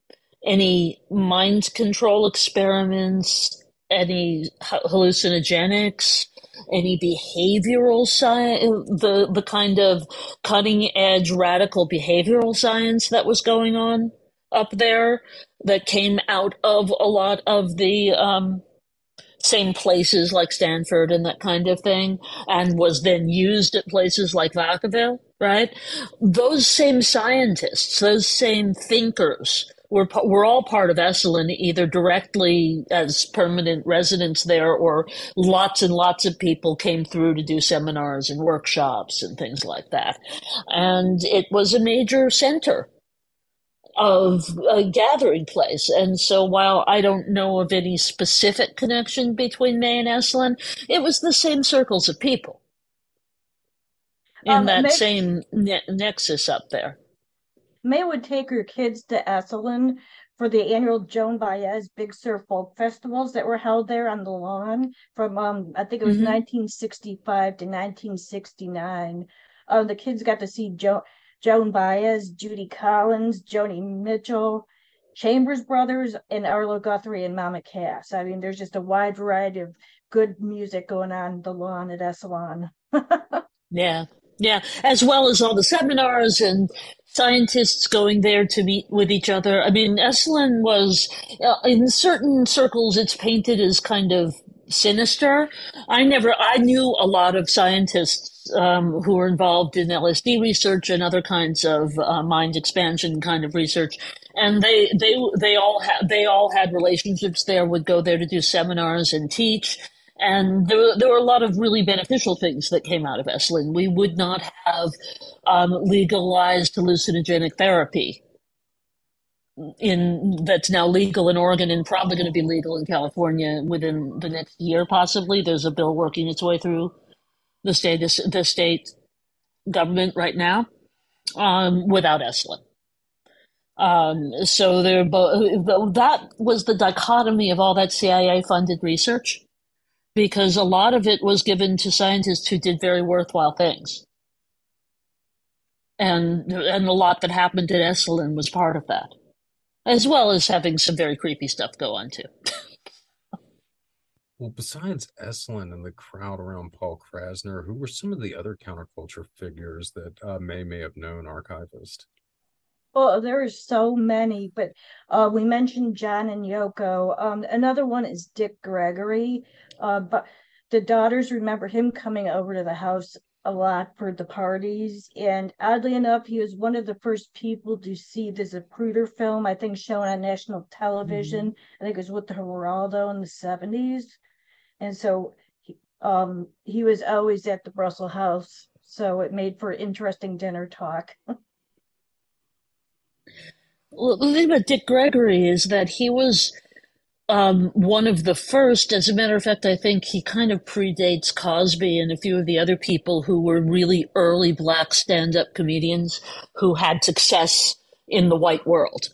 any mind control experiments, any hallucinogenics, any behavioral science, the, the kind of cutting edge radical behavioral science that was going on up there that came out of a lot of the um, same places like Stanford and that kind of thing, and was then used at places like Vacaville, right? Those same scientists, those same thinkers we're we're all part of Esalen, either directly as permanent residents there, or lots and lots of people came through to do seminars and workshops and things like that. And it was a major center of a gathering place. And so while I don't know of any specific connection between Mae and Esalen, it was the same circles of people in um, that Mae, same ne- nexus up there. Mae would take her kids to Esalen for the annual Joan Baez Big Sur Folk Festivals that were held there on the lawn from um I think it was mm-hmm. 1965 to 1969. Uh, the kids got to see jo- Joan Baez, Judy Collins, Joni Mitchell, Chambers Brothers, and Arlo Guthrie and Mama Cass. I mean, there's just a wide variety of good music going on the lawn at Esalen. (laughs) yeah, yeah, as well as all the seminars and scientists going there to meet with each other. I mean, Esalen was, uh, in certain circles, it's painted as kind of sinister. I never, I knew a lot of scientists um, who were involved in LSD research and other kinds of uh, mind expansion kind of research, and they they they all had they all had relationships there. Would go there to do seminars and teach. And there, there were a lot of really beneficial things that came out of Esalen. We would not have um, legalized hallucinogenic therapy in that's now legal in Oregon and probably going to be legal in California within the next year, possibly. There's a bill working its way through the state the state government right now um, without Esalen. Um, so there, that was the dichotomy of all that CIA funded research because a lot of it was given to scientists who did very worthwhile things. And, and a lot that happened at Esalen was part of that, as well as having some very creepy stuff go on too. well, besides Esalen and the crowd around Paul Krassner, who were some of the other counterculture figures that uh, Mae may have known archivist? Well, there are so many, but uh, we mentioned John and Yoko. Um, another one is Dick Gregory. Uh, but the daughters remember him coming over to the house a lot for the parties. And oddly enough, he was one of the first people to see the Zapruder film, I think shown on national television. Mm-hmm. I think it was with the Geraldo in the 70s. And so he, um, he was always at the Brussells house. So it made for interesting dinner talk. (laughs) well, the thing about Dick Gregory is that he was um, one of the first. As a matter of fact, I think he kind of predates Cosby and a few of the other people who were really early black stand up comedians who had success in the white world.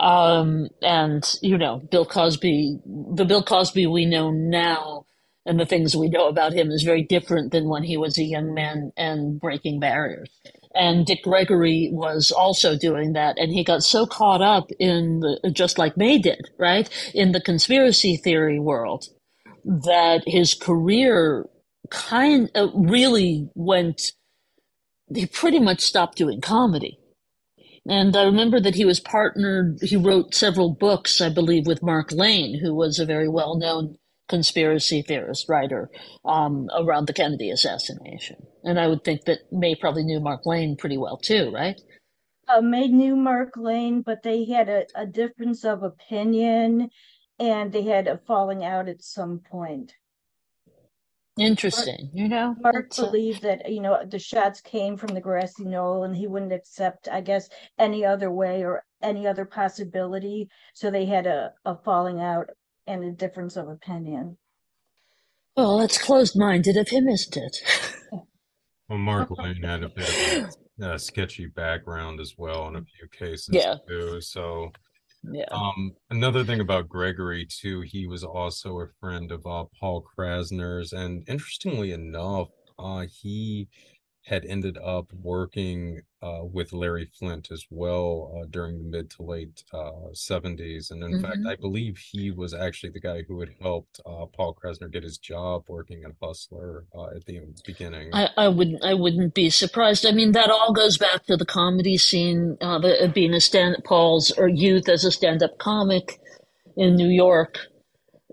Um, and, you know, Bill Cosby, the Bill Cosby we know now and the things we know about him is very different than when he was a young man and breaking barriers. And Dick Gregory was also doing that. And he got so caught up in the, just like Mae did, right? In the conspiracy theory world that his career kind of really went, he pretty much stopped doing comedy. And I remember that he was partnered, he wrote several books, I believe, with Mark Lane, who was a very well known conspiracy theorist writer um, around the Kennedy assassination. And I would think that Mae probably knew Mark Lane pretty well too, right? Uh, Mae knew Mark Lane, but they had a, a difference of opinion and they had a falling out at some point. Interesting, Mark, you know. Mark believed that you know the shots came from the grassy knoll, and he wouldn't accept, I guess, any other way or any other possibility. So they had a, a falling out and a difference of opinion. Well, that's closed minded of him, isn't it? (laughs) well, Mark (laughs) Lane had a bit of a, sketchy background as well in a few cases, yeah. too. So, yeah. Um, another thing about Gregory, too, he was also a friend of uh, Paul Krassner's, And interestingly enough, uh, he had ended up working uh, with Larry Flynt as well uh, during the mid to late uh, 70s. And in mm-hmm. fact, I believe he was actually the guy who had helped uh, Paul Krassner get his job working at Hustler uh, at the beginning. I, I, wouldn't I wouldn't be surprised. I mean, that all goes back to the comedy scene, uh, the, being a stand Paul's or youth as a stand up comic in New York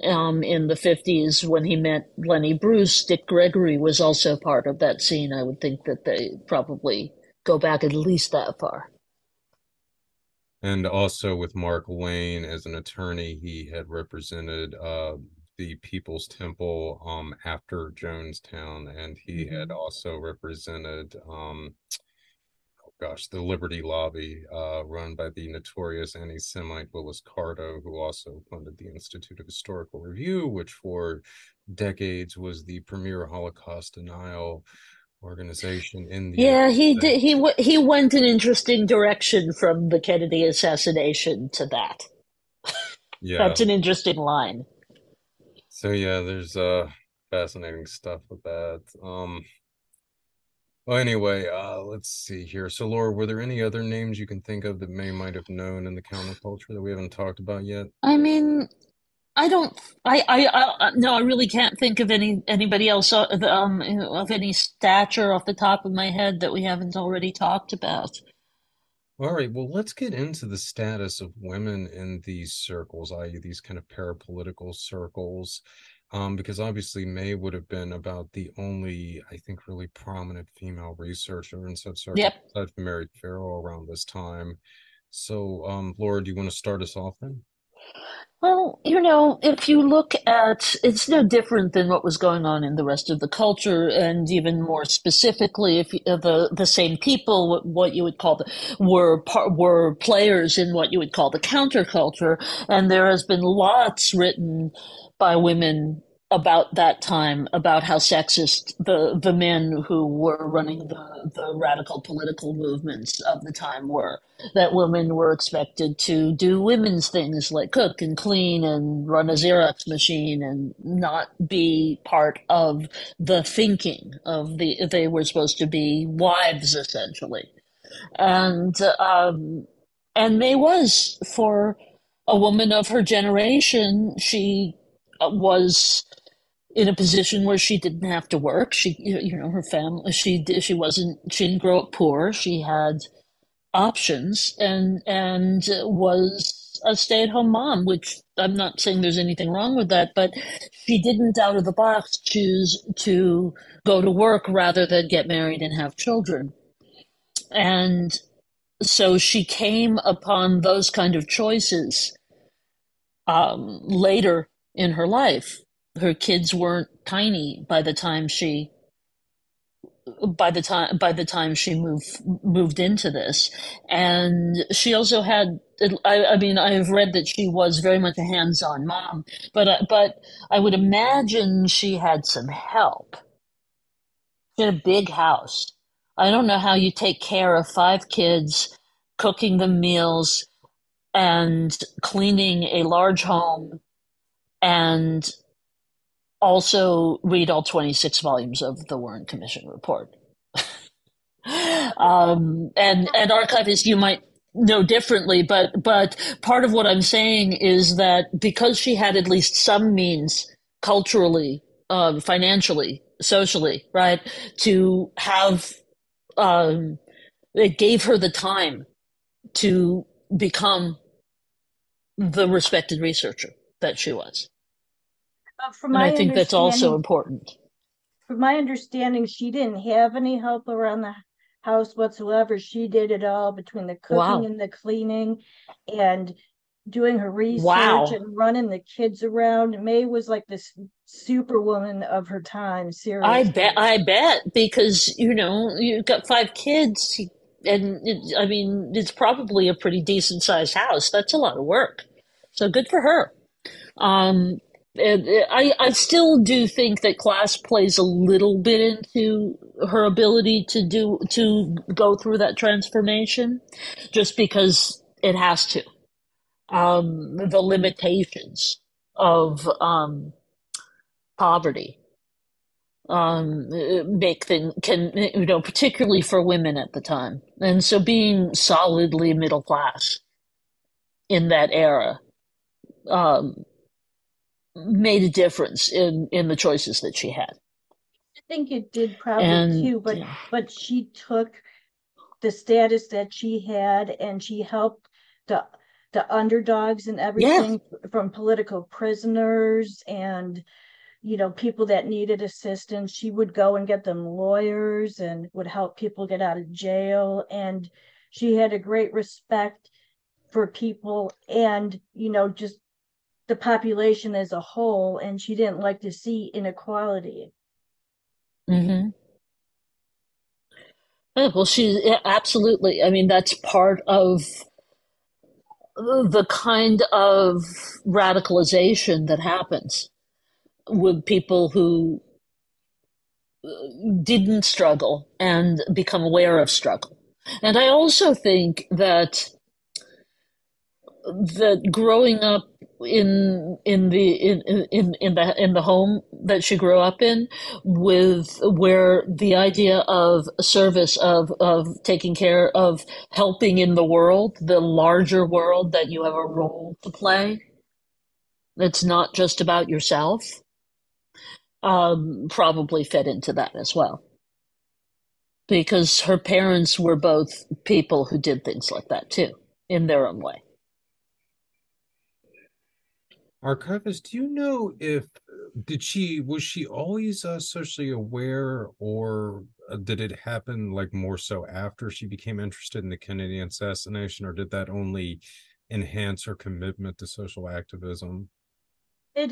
um, in the 50s when he met Lenny Bruce. Dick Gregory was also part of that scene. I would think that they probably go back at least that far. And also with Mark Lane as an attorney, he had represented uh, the People's Temple um, after Jonestown, and he mm-hmm. had also represented um, gosh, the Liberty Lobby, uh, run by the notorious anti-Semite Willis Carto, who also funded the Institute of Historical Review, which for decades was the premier Holocaust denial organization in the yeah he did he he went an interesting direction from the kennedy assassination to that. (laughs) Yeah. that's an interesting line. So yeah there's uh fascinating stuff with that. Um well, anyway, uh, let's see here. So, Laura, were there any other names you can think of that Mae might have known in the counterculture that we haven't talked about yet? I mean, I don't. I, I, I no, I really can't think of any anybody else uh, um, of any stature off the top of my head that we haven't already talked about. All right. Well, let's get into the status of women in these circles, i.e., these kind of parapolitical circles um, because obviously Mae would have been about the only, I think, really prominent female researcher in such circles, yep. aside from Mary Ferrell around this time. So, um, Laura, do you want to start us off then? Well, you know, if you look at it's no different than what was going on in the rest of the culture, and even more specifically, if the the same people, what, what you would call the were were players in what you would call the counterculture, and there has been lots written by women about that time about how sexist the the men who were running the, the radical political movements of the time were. That women were expected to do women's things like cook and clean and run a xerox machine and not be part of the thinking of the they were supposed to be wives essentially. And um and Mae was for a woman of her generation she uh, was in a position where she didn't have to work. She, you know, her family, she she wasn't, she didn't grow up poor. She had options and, and was a stay at home mom, which I'm not saying there's anything wrong with that, but she didn't out of the box choose to go to work rather than get married and have children. And so she came upon those kind of choices um, later in her life. Her kids weren't tiny by the time she by the time by the time she moved moved into this. And she also had I, I mean i've read that she was very much a hands-on mom but uh, but i would imagine she had some help. In a big house. I don't know how you take care of five kids cooking them meals and cleaning a large home and also read all 26 volumes of the Warren Commission report. (laughs) um, and and archivists, you might know differently, but but part of what I'm saying is that because she had at least some means culturally, uh, financially, socially, right, to have, um, it gave her the time to become the respected researcher that she was. Uh, from my I think that's also important. From my understanding, she didn't have any help around the house whatsoever. She did it all between the cooking wow. and the cleaning and doing her research wow. and running the kids around. Mae was like this superwoman of her time. Seriously, I bet. I bet because you know you've got five kids, and it, I mean it's probably a pretty decent sized house. That's a lot of work. So good for her. Um, I, I still do think that class plays a little bit into her ability to do to go through that transformation, just because it has to. Um, the limitations of um, poverty um, make things can you know particularly for women at the time, and so being solidly middle class in that era. Um, made a difference in in the choices that she had. I think it did probably and, too, but yeah. but she took the status that she had and she helped the the underdogs and everything yeah. from political prisoners and you know people that needed assistance she would go and get them lawyers and would help people get out of jail and she had a great respect for people and you know just the population as a whole, and she didn't like to see inequality. Mm-hmm. Yeah, well, she yeah, absolutely. I mean, that's part of the kind of radicalization that happens with people who uh, didn't struggle and become aware of struggle. And I also think that that growing up in in the in, in in the in the home that she grew up in with where the idea of service of of taking care of helping in the world the larger world that you have a role to play. It's not just about yourself um, probably fit into that as well. Because her parents were both people who did things like that too in their own way Archivist, do you know if did she was she always uh, socially aware, or uh, did it happen like more so after she became interested in the Kennedy assassination, or did that only enhance her commitment to social activism? It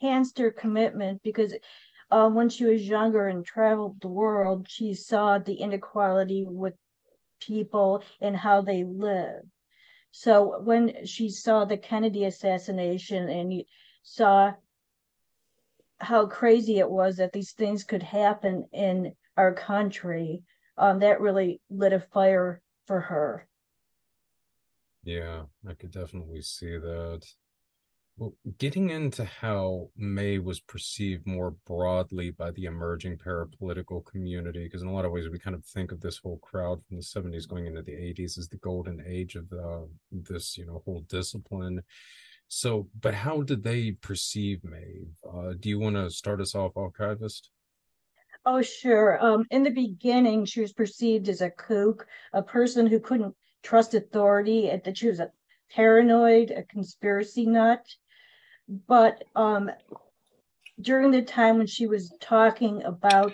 enhanced her commitment because uh, when she was younger and traveled the world, she saw the inequality with people and how they live. So when she saw the Kennedy assassination and saw how crazy it was that these things could happen in our country, um, that really lit a fire for her. Yeah, I could definitely see that. Well, getting into how Mae was perceived more broadly by the emerging parapolitical community, because in a lot of ways we kind of think of this whole crowd from the 70s going into the 80s as the golden age of uh, this, you know, whole discipline. So, but how did they perceive Mae? Uh, do you want to start us off, archivist? Oh, sure. Um, in the beginning, she was perceived as a kook, a person who couldn't trust authority, that she was a paranoid, a conspiracy nut but um, during the time when she was talking about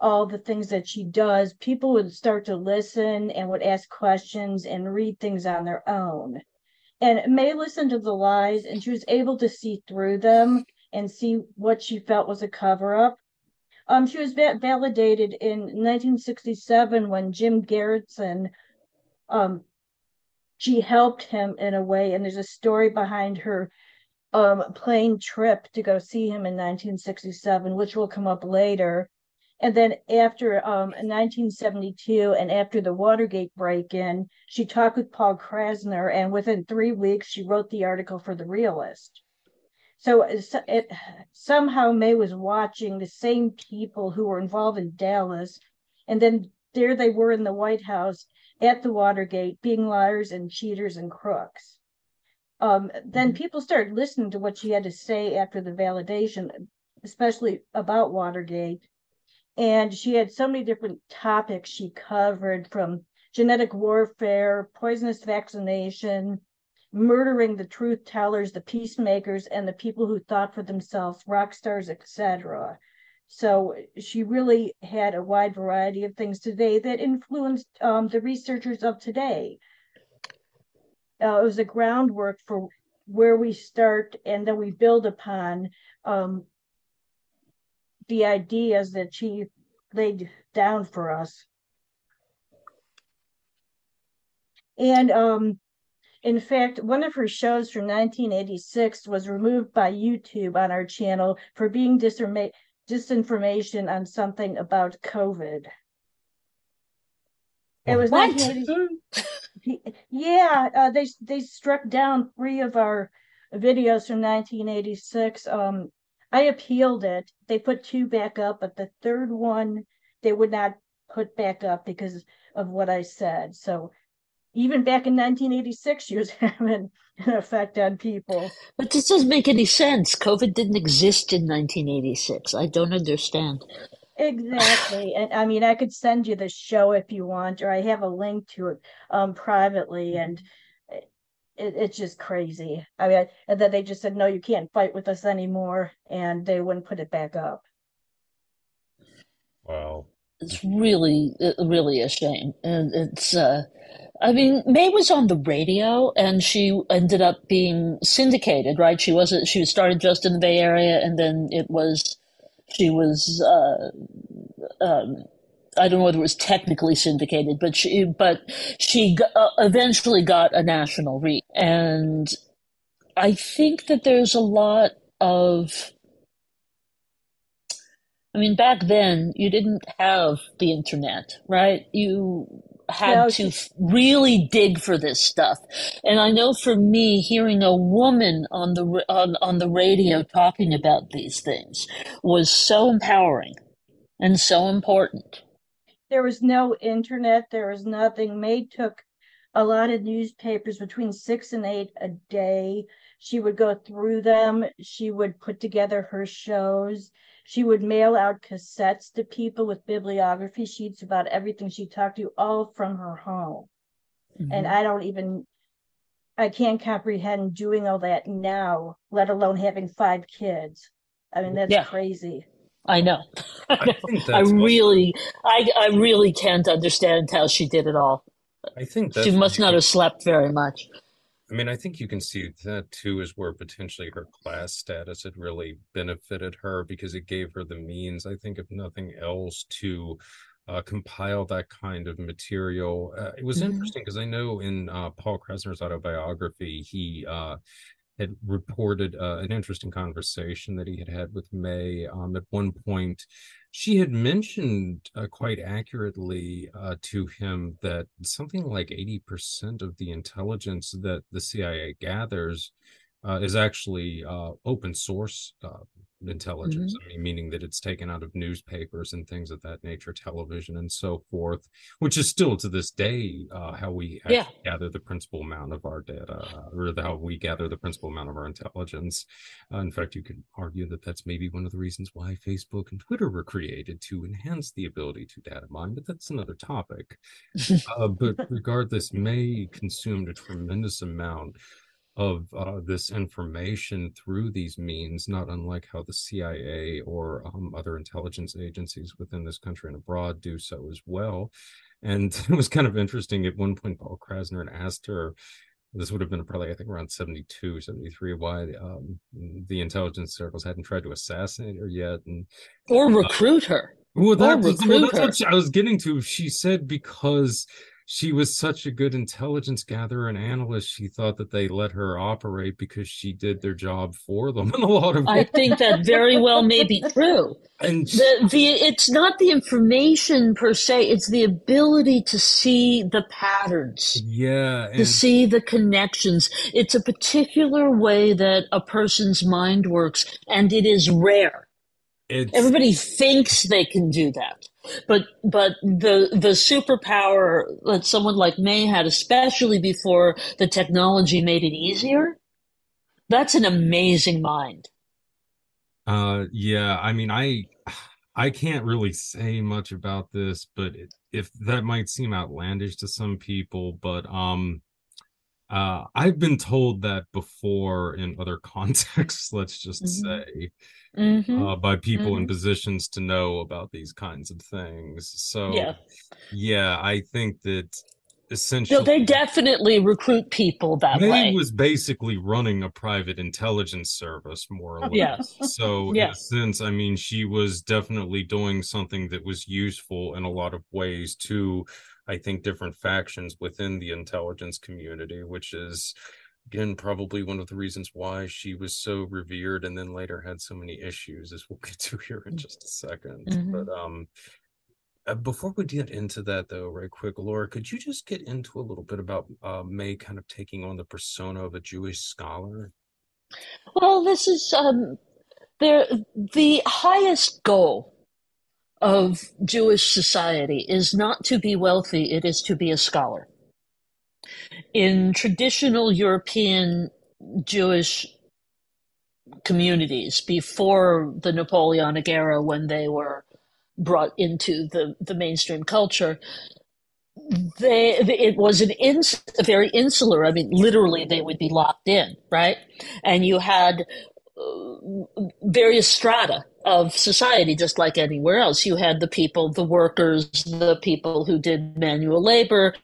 all the things that she does, people would start to listen and would ask questions and read things on their own. And Mae listened to the lies and she was able to see through them and see what she felt was a cover up. Um, she was va- validated in 1967 when Jim Garrison, um, she helped him in a way, and there's a story behind her um, plane trip to go see him in 1967, which will come up later. And then after um, 1972 and after the Watergate break in, she talked with Paul Krassner, and within three weeks, she wrote the article for The Realist. So it, it, somehow Mae was watching the same people who were involved in Dallas, and then there they were in the White House at the Watergate being liars and cheaters and crooks um, then mm-hmm. people started listening to what she had to say after the validation, especially about Watergate. And she had so many different topics she covered from genetic warfare, poisonous vaccination, murdering the truth tellers, the peacemakers, and the people who thought for themselves, rock stars, etc. So she really had a wide variety of things today that influenced um, the researchers of today uh, it was a groundwork for where we start and then we build upon um, the ideas that she laid down for us. And um, in fact, one of her shows from 1986 was removed by YouTube on our channel for being disinformation on something about COVID. It was what? (laughs) yeah, uh, they they struck down three of our videos from 1986. Um, I appealed it. They put two back up, but the third one they would not put back up because of what I said. So even back in 1986, she was (laughs) having an effect on people. But this doesn't make any sense. COVID didn't exist in 1986. I don't understand. Exactly. And I mean, I could send you the show if you want, or I have a link to it um, privately. And it, it's just crazy. I mean, and then they just said, no, you can't fight with us anymore. And they wouldn't put it back up. Wow. It's really, really a shame. And it's, uh, I mean, Mae was on the radio and she ended up being syndicated, right? She wasn't, she started just in the Bay Area and then it was she was uh, um, I don't know whether it was technically syndicated, but she but she uh, eventually got a national reach, and I think that there's a lot of. I mean, back then you didn't have the internet, right? You had to really dig for this stuff. And I know for me, hearing a woman on the on, on the radio talking about these things was so empowering and so important. There was no internet. There was nothing. Mae took a lot of newspapers between six and eight a day. She would go through them. She would put together her shows. She would mail out cassettes to people with bibliography sheets about everything she talked to, all from her home. Mm-hmm. And I don't even, I can't comprehend doing all that now, let alone having five kids. I mean, that's yeah. crazy. I know. I, (laughs) I really, I, I really can't understand how she did it all. I think she must not have slept very much. I mean, I think you can see that too is where potentially her class status had really benefited her because it gave her the means, I think, if nothing else, to uh, compile that kind of material. Uh, it was mm-hmm. interesting because I know in uh, Paul Krassner's autobiography, he uh, had reported uh, an interesting conversation that he had had with Mae. Um, at one point, she had mentioned uh, quite accurately uh, to him that something like 80% of the intelligence that the CIA gathers uh, is actually uh, open source uh, intelligence mm-hmm. I mean, meaning that it's taken out of newspapers and things of that nature television and so forth which is still to this day uh, how we yeah. gather the principal amount of our data or how we gather the principal amount of our intelligence uh, in fact you could argue that that's maybe one of the reasons why facebook and twitter were created to enhance the ability to data mine but that's another topic (laughs) uh, but regardless Mae consumed a tremendous amount of uh, this information through these means, not unlike how the CIA or um, other intelligence agencies within this country and abroad do so as well. And (laughs) it was kind of interesting. At one point, Paul Krassner asked her, this would have been probably, I think, around 72, 73, why um, the intelligence circles hadn't tried to assassinate her yet. and Or uh, recruit uh, her. Well, that, well, that's what she, I was getting to. She said because she was such a good intelligence gatherer and analyst she thought that they let her operate because she did their job for them (laughs) in a lot of i think that very well may be true. And the, the it's not the information per se it's the ability to see the patterns. Yeah and, to see the connections. It's a particular way that a person's mind works and it is rare. Everybody thinks they can do that but but the the superpower that someone like Mae had, especially before the technology made it easier, that's an amazing mind. Uh, yeah. I mean, I I can't really say much about this, but it, if that might seem outlandish to some people, but um, uh, I've been told that before in other (laughs) contexts. Let's just mm-hmm. say mm-hmm. uh, by people mm-hmm. in positions to know about these kinds of things. So, yeah, yeah I think that essentially no, they definitely recruit people that Mae way. was basically running a private intelligence service, more or less. Yeah. So, yeah. in a sense, I mean, she was definitely doing something that was useful in a lot of ways to. I think different factions within the intelligence community, which is again probably one of the reasons why she was so revered and then later had so many issues as we'll (laughs) get to here in mm. just a 2nd mm-hmm. but um uh, before we get into that though right quick laura could you just get into a little bit about uh, Mae kind of taking on the persona of a jewish scholar well this is um there the highest goal of jewish society is not to be wealthy it is to be a scholar in traditional European Jewish communities before the Napoleonic era, when they were brought into the, the mainstream culture, they it was an ins, very insular. I mean, literally, they would be locked in, right? And you had uh, various strata of society, just like anywhere else. You had the people, the workers, the people who did manual labor,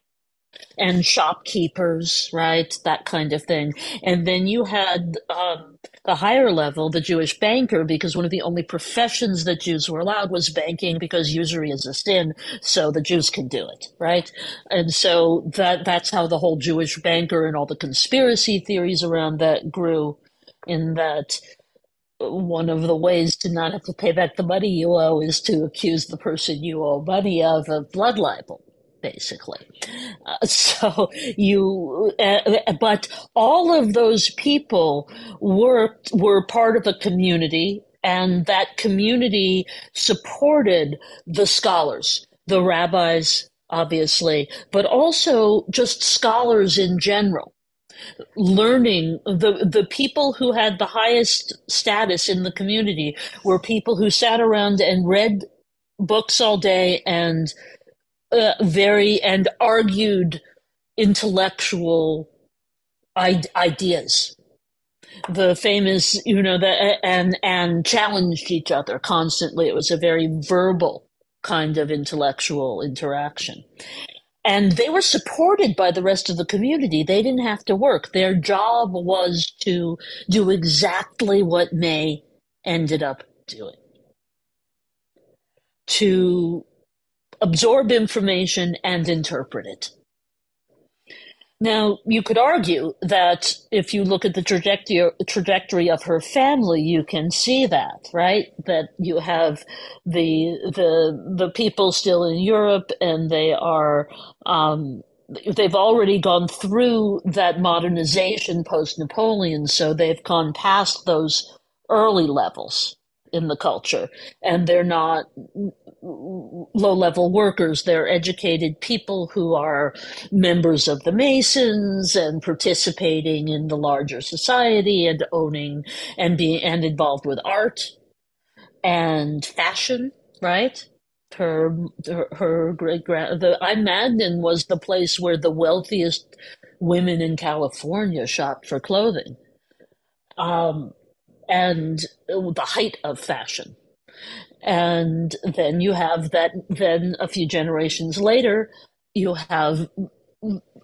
and shopkeepers, right? That kind of thing. And then you had um, the higher level, the Jewish banker, because one of the only professions that Jews were allowed was banking because usury is a sin, so the Jews can do it, right? And so that that's how the whole Jewish banker and all the conspiracy theories around that grew in that one of the ways to not have to pay back the money you owe is to accuse the person you owe money of of blood libel basically. Uh, (laughs) so you, uh, but all of those people were were part of a community, and that community supported the scholars, the rabbis, obviously, but also just scholars in general. Learning the the people who had the highest status in the community were people who sat around and read books all day and uh, very and argued intellectual I- ideas. The famous you know the and and challenged each other constantly. It was a very verbal kind of intellectual interaction and they were supported by the rest of the community. They didn't have to work. Their job was to do exactly what Mae ended up doing. To absorb information and interpret it. Now, you could argue that if you look at the trajectory, trajectory of her family, you can see that, right? That you have the the the people still in Europe, and they are um, they've already gone through that modernization post Napoleon, so they've gone past those early levels in the culture, and they're not low level workers. They're educated people who are members of the Masons and participating in the larger society and owning and being and involved with art and fashion, right? Her her, her great grand the I was the place where the wealthiest women in California shopped for clothing. Um, and the height of fashion and then you have that then a few generations later you have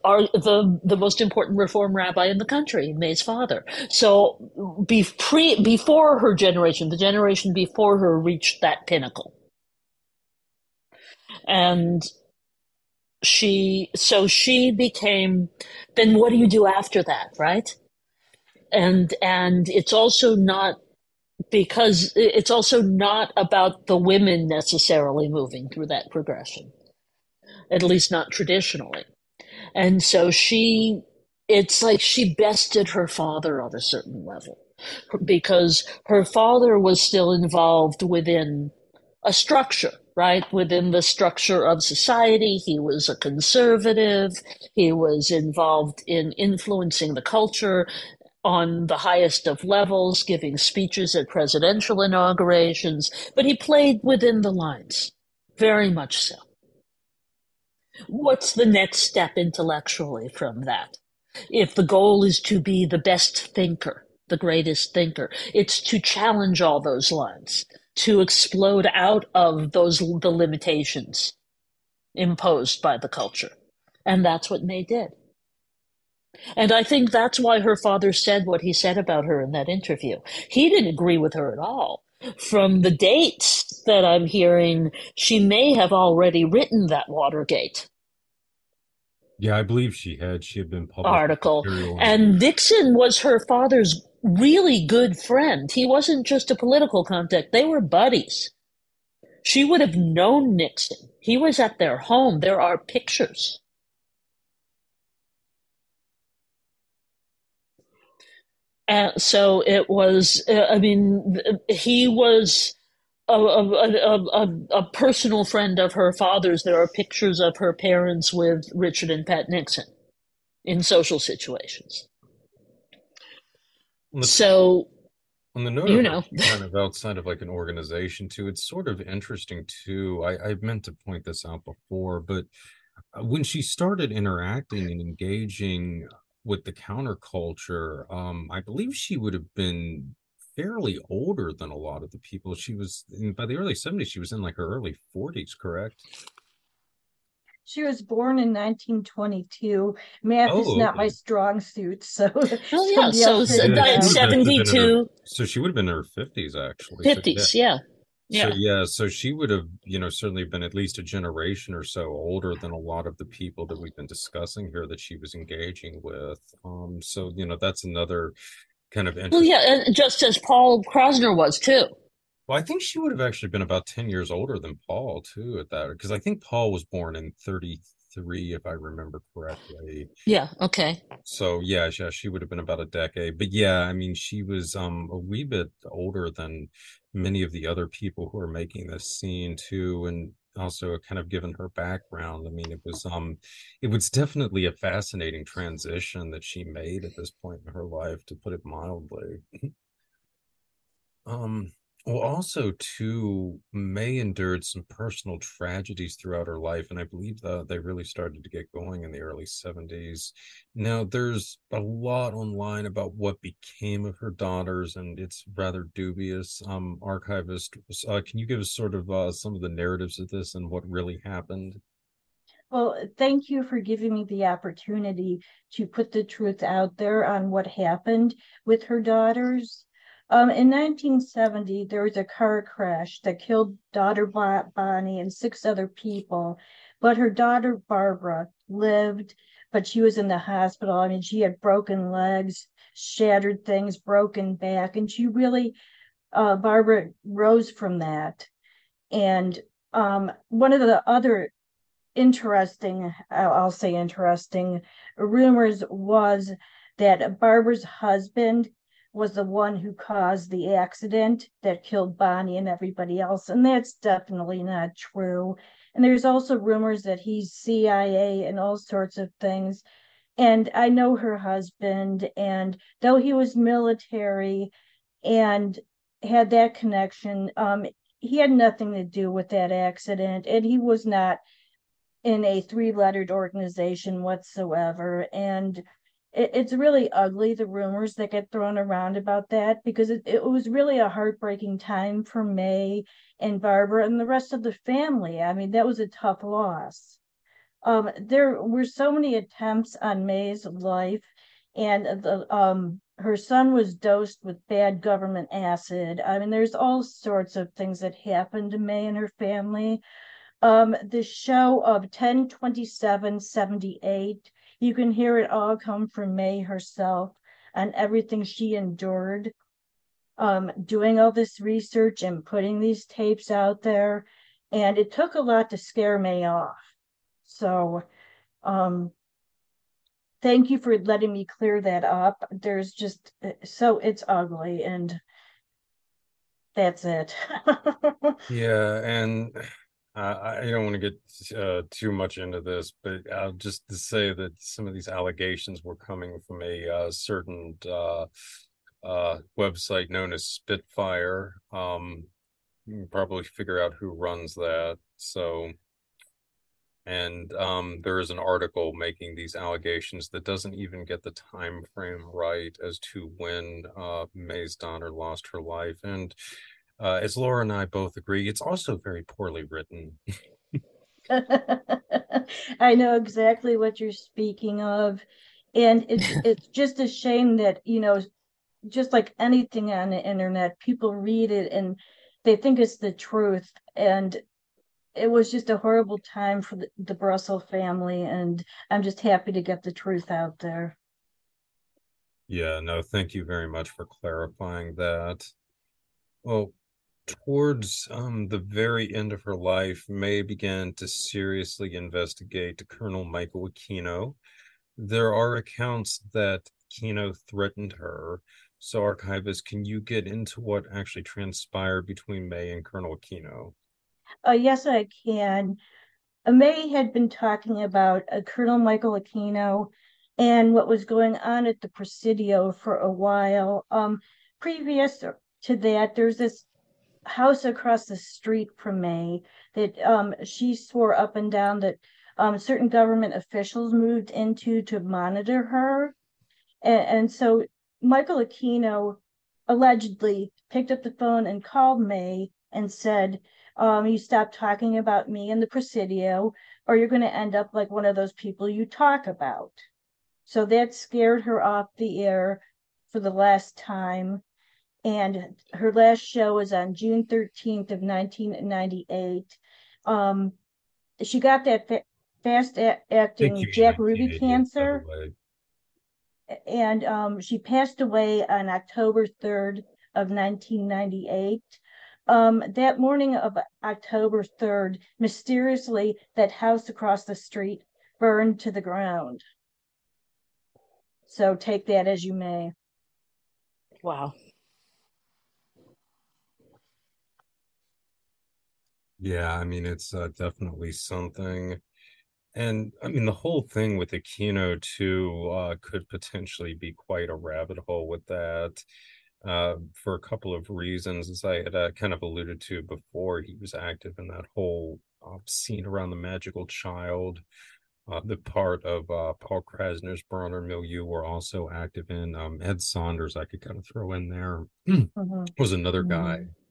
are the the most important reform rabbi in the country, Mae's father. So be pre, before her generation, the generation before her reached that pinnacle. And she so she became then what do you do after that, right? And and it's also not because it's also not about the women necessarily moving through that progression, at least not traditionally. And so she, it's like she bested her father on a certain level because her father was still involved within a structure, right? Within the structure of society. He was a conservative. He was involved in influencing the culture on the highest of levels, giving speeches at presidential inaugurations, but he played within the lines, very much so. What's the next step intellectually from that? If the goal is to be the best thinker, the greatest thinker, it's to challenge all those lines, to explode out of those the limitations imposed by the culture. And that's what Mae did. And I think that's why her father said what he said about her in that interview. He didn't agree with her at all. From the dates that I'm hearing, she may have already written that Watergate. Yeah, I believe she had. She had been published article, and Nixon was her father's really good friend. He wasn't just a political contact; they were buddies. She would have known Nixon. He was at their home. There are pictures. And so it was, uh, I mean, he was a, a, a, a, personal friend of her father's. There are pictures of her parents with Richard and Pat Nixon in social situations. The, so, on the note you know, (laughs) kind of outside of like an organization too, it's sort of interesting too. I, I meant to point this out before, but uh, when she started interacting and engaging with the counterculture, um, I believe she would have been fairly older than a lot of the people. She was in, by the early 70s, she was in like her early 40s, correct? She was born in 1922. Math oh, is not okay. my strong suit, so. (laughs) Oh yeah, so, so (laughs) 72. so she would have been in her 50s, actually. 50s, so, yeah. yeah. Yeah. So yeah, so she would have, you know, certainly been at least a generation or so older than a lot of the people that we've been discussing here that she was engaging with. Um, so you know, that's another kind of well, yeah, and just as Paul Krassner was too. Well, I think she would have actually been about ten years older than Paul too at that, because I think Paul was born in thirty three, if I remember correctly. Yeah. Okay. So yeah, yeah, she would have been about a decade. But yeah, I mean, she was um a wee bit older than many of the other people who are making this scene too, and also kind of given her background. I mean, it was um, it was definitely a fascinating transition that she made at this point in her life, to put it mildly. (clears throat) um, well, also too, Mae endured some personal tragedies throughout her life, and I believe that they really started to get going in the early 70s. Now, there's a lot online about what became of her daughters, and it's rather dubious. Um, archivist, uh, can you give us sort of uh, some of the narratives of this and what really happened? Well, thank you for giving me the opportunity to put the truth out there on what happened with her daughters. Um, in 1970, there was a car crash that killed daughter Bonnie and six other people, but her daughter Barbara lived, but she was in the hospital. I mean, she had broken legs, shattered things, broken back, and she really, uh, Barbara rose from that. And um, one of the other interesting, I'll say interesting, rumors was that Barbara's husband was the one who caused the accident that killed Bonnie and everybody else. And that's definitely not true. And there's also rumors that he's CIA and all sorts of things. And I know her husband, and though he was military and had that connection, um, he had nothing to do with that accident. And he was not in a three lettered organization whatsoever. And it, it's really ugly the rumors that get thrown around about that because it, it was really a heartbreaking time for Mae and Barbara and the rest of the family. I mean, that was a tough loss. Um, there were so many attempts on Mae's life, and the um, her son was dosed with bad government acid. I mean, there's all sorts of things that happened to Mae and her family. Um, the show of 102778 you can hear it all come from Mae herself and everything she endured um, doing all this research and putting these tapes out there. And it took a lot to scare Mae off. So, um, thank you for letting me clear that up. There's just so it's ugly, and that's it. (laughs) yeah, and uh, I don't want to get uh, too much into this, but I'll just say that some of these allegations were coming from a uh, certain uh, uh, website known as Spitfire. Um, you can probably figure out who runs that. So, and um, there is an article making these allegations that doesn't even get the time frame right as to when uh, Mae's daughter lost her life, and uh, as Laura and I both agree, it's also very poorly written. (laughs) I know exactly what you're speaking of. And it's (laughs) it's just a shame that, you know, just like anything on the internet, people read it and they think it's the truth. And it was just a horrible time for the, the Brussell family. And I'm just happy to get the truth out there. Yeah, no, thank you very much for clarifying that. Well, towards um, the very end of her life, Mae began to seriously investigate Colonel Michael Aquino. There are accounts that Aquino threatened her. So, archivist, can you get into what actually transpired between Mae and Colonel Aquino? Uh, yes, I can. Uh, Mae had been talking about uh, Colonel Michael Aquino and what was going on at the Presidio for a while. Um, previous to that, there's this house across the street from Mae that um, she swore up and down that um, certain government officials moved into to monitor her. And, and so Michael Aquino allegedly picked up the phone and called Mae and said, um, You stop talking about me in the Presidio. or you're going to end up like one of those people you talk about. So that scared her off the air for the last time. And her last show was on June 13th of 1998. Um, she got that fa- fast a- acting Jack Ruby cancer. And um, she passed away on October 3rd of 1998. Um, that morning of October 3rd, mysteriously, that house across the street burned to the ground. So take that as you may. Wow. Yeah, I mean, it's uh, definitely something. And I mean, the whole thing with Aquino too uh, could potentially be quite a rabbit hole with that uh, for a couple of reasons. As I had uh, kind of alluded to before, he was active in that whole uh, scene around the Magickal Childe. Uh, the part of uh, Paul Krassner's Bronner milieu were also active in. Um, Ed Sanders, I could kind of throw in there, (clears throat) mm-hmm. was another guy mm-hmm.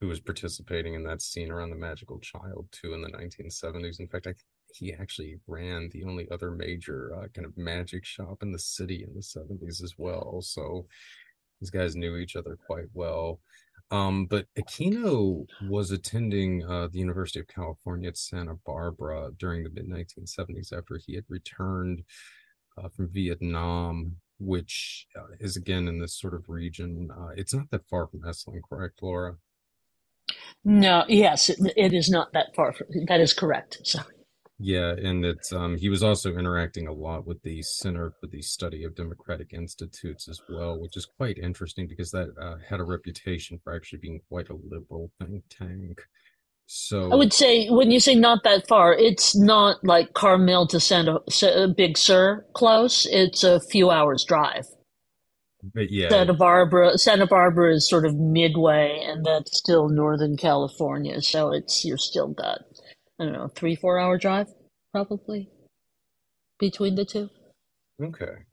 Who was participating in that scene around the Magickal Childe too in the 1970s. In fact, I he actually ran the only other major uh, kind of magic shop in the city in the 70s as well. So these guys knew each other quite well. Um, but Aquino was attending uh, the University of California at Santa Barbara during the mid 1970s after he had returned uh, from Vietnam, which uh, is again in this sort of region. Uh, it's not that far from Esalen, correct, Laura? No, yes, it, it is not that far. From, that is correct. Sorry. Yeah, and it's um he was also interacting a lot with the Center for the Study of Democratic Institutes as well, which is quite interesting because that uh, had a reputation for actually being quite a liberal think tank. So I would say when you say not that far, it's not like Carmel to Santa Big Sur close. It's a few hours drive. But yeah, Santa Barbara, Santa Barbara is sort of midway, and that's still Northern California. So it's you're still got I don't know, three, four hour drive, probably between the two. Okay.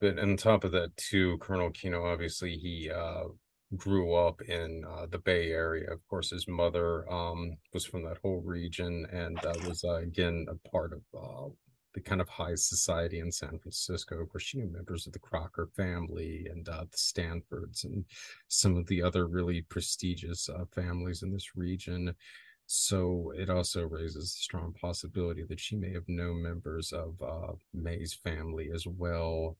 But on top of that, too, Colonel Aquino obviously, he uh, grew up in uh, the Bay Area. Of course, his mother um, was from that whole region and uh, was, uh, again, a part of uh, the kind of high society in San Francisco, where she knew members of the Crocker family and uh, the Stanfords and some of the other really prestigious uh, families in this region. So it also raises a strong possibility that she may have known members of uh, Mae's family as well,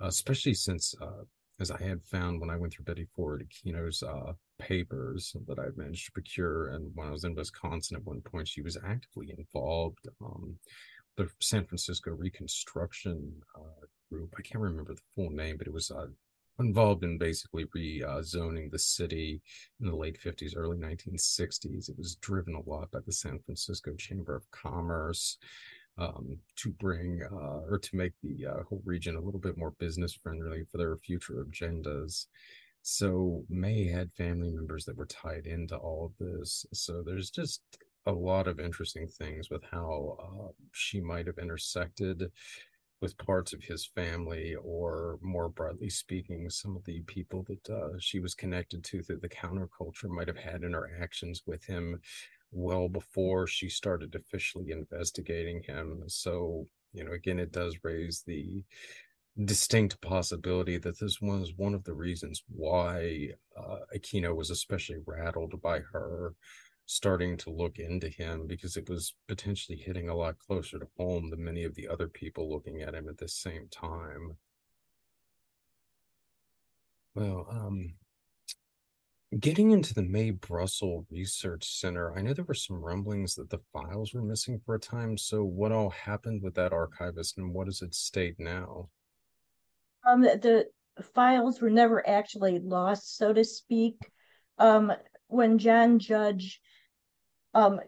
especially since, uh, as I had found when I went through Betty Ford Aquino's uh, papers that I managed to procure, and when I was in Wisconsin at one point, she was actively involved. Um, the San Francisco Reconstruction uh, Group, I can't remember the full name, but it was uh, involved in basically rezoning the city in the late 50s, early 1960s. It was driven a lot by the San Francisco Chamber of Commerce um, to bring uh, or to make the uh, whole region a little bit more business friendly for their future agendas. So Mae had family members that were tied into all of this. So there's just a lot of interesting things with how uh, she might have intersected with parts of his family, or more broadly speaking, some of the people that uh, she was connected to through the counterculture might have had interactions with him well before she started officially investigating him. So, you know, again, it does raise the distinct possibility that this was one of the reasons why uh, Aquino was especially rattled by her starting to look into him because it was potentially hitting a lot closer to home than many of the other people looking at him at the same time. Well, um, getting into the Mae Brussell Research Center, I know there were some rumblings that the files were missing for a time. So, what all happened with that archivist, and what does it state now? Um, the files were never actually lost, so to speak. Um, when John Judge um,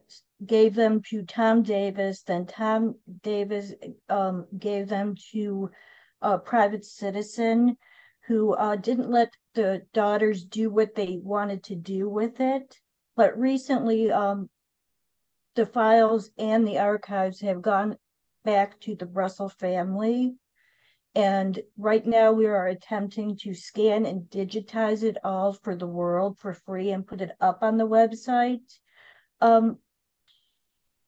gave them to Tom Davis. Then Tom Davis um, gave them to a private citizen who uh, didn't let the daughters do what they wanted to do with it. But recently, um, the files and the archives have gone back to the Brussell family. And right now, we are attempting to scan and digitize it all for the world for free and put it up on the website. Um,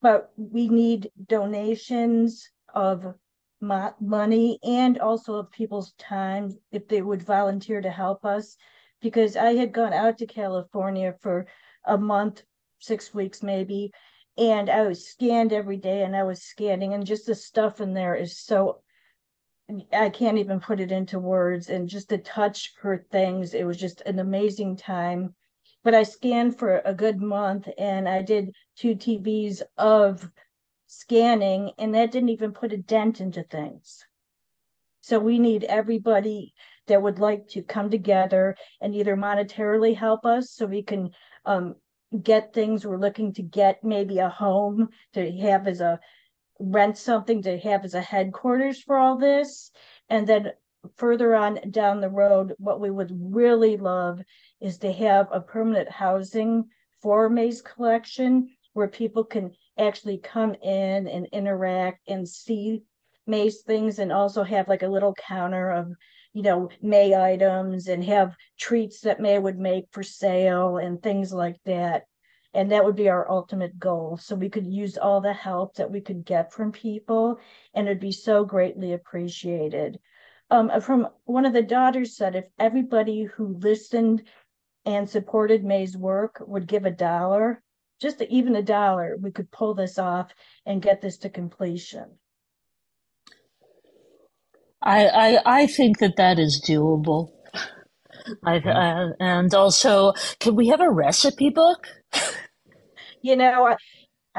but we need donations of money and also of people's time if they would volunteer to help us. Because I had gone out to California for a month, six weeks maybe, and I was scanned every day and I was scanning and just the stuff in there is so I can't even put it into words and just to touch her things it was just an amazing time but I scanned for a good month and I did two TBs of scanning and that didn't even put a dent into things so we need everybody that would like to come together and either monetarily help us so we can um, get things. We're looking to get maybe a home to have as a rent something to have as a headquarters for all this. And then further on down the road, what we would really love is to have a permanent housing for Mae's collection where people can actually come in and interact and see Mae's things and also have like a little counter of you know, Mae items and have treats that Mae would make for sale and things like that. And that would be our ultimate goal. So we could use all the help that we could get from people, and it'd be so greatly appreciated. Um, from one of the daughters said, if everybody who listened and supported Mae's work would give a dollar, just even a dollar, we could pull this off and get this to completion. I, I, I think that that is doable. I, uh, and also, can we have a recipe book? you know, I,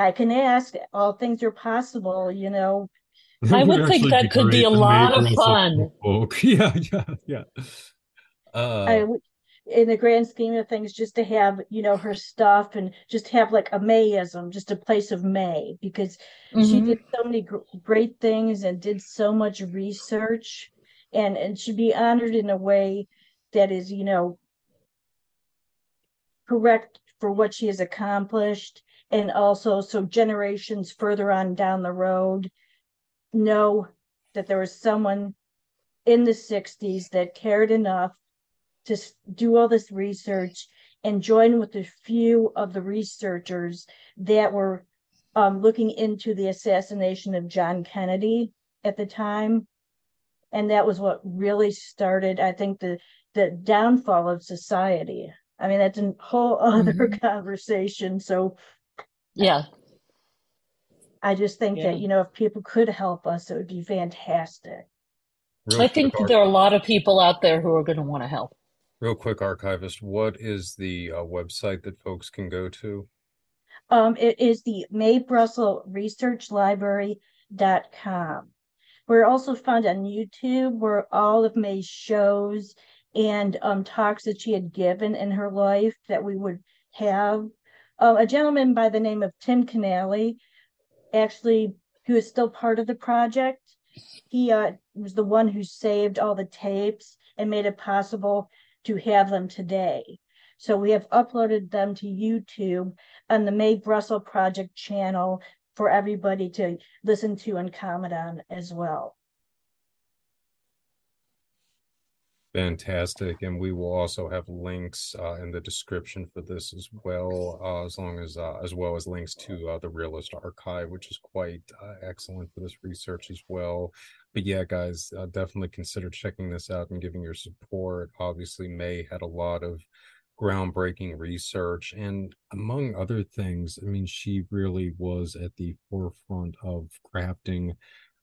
I can ask. All things are possible. You know, I would think that could be a lot of fun. (laughs) Yeah, yeah, yeah. Uh, I, in the grand scheme of things, just to have, you know, her stuff and just have like a Mayism, just a place of Mae, because mm-hmm. she did so many gr- great things and did so much research and, and should be honored in a way that is, you know, correct for what she has accomplished. And also, so generations further on down the road know that there was someone in the 60s that cared enough to do all this research and join with a few of the researchers that were um, looking into the assassination of John Kennedy at the time. And that was what really started, I think, the, the downfall of society. I mean, that's a whole other mm-hmm. (laughs) conversation. So, yeah. I just think yeah. that, you know, if people could help us, it would be fantastic. Real I think there are a lot of people out there who are going to want to help. Real quick, archivist, what is the uh, website that folks can go to? Um, it is the Mae Brussell Research Library.com. We're also found on YouTube where all of Mae's shows and um, talks that she had given in her life that we would have. Uh, a gentleman by the name of Tim Canali, actually, who is still part of the project, he uh, was the one who saved all the tapes and made it possible to have them today. So we have uploaded them to YouTube on the Mae Brussell Project channel for everybody to listen to and comment on as well. Fantastic. And we will also have links uh, in the description for this as well, uh, as long as uh, as well as links to uh, the Realist Archive, which is quite uh, excellent for this research as well. But yeah, guys, uh, definitely consider checking this out and giving your support. Obviously, Mae had a lot of groundbreaking research, and among other things, I mean, she really was at the forefront of crafting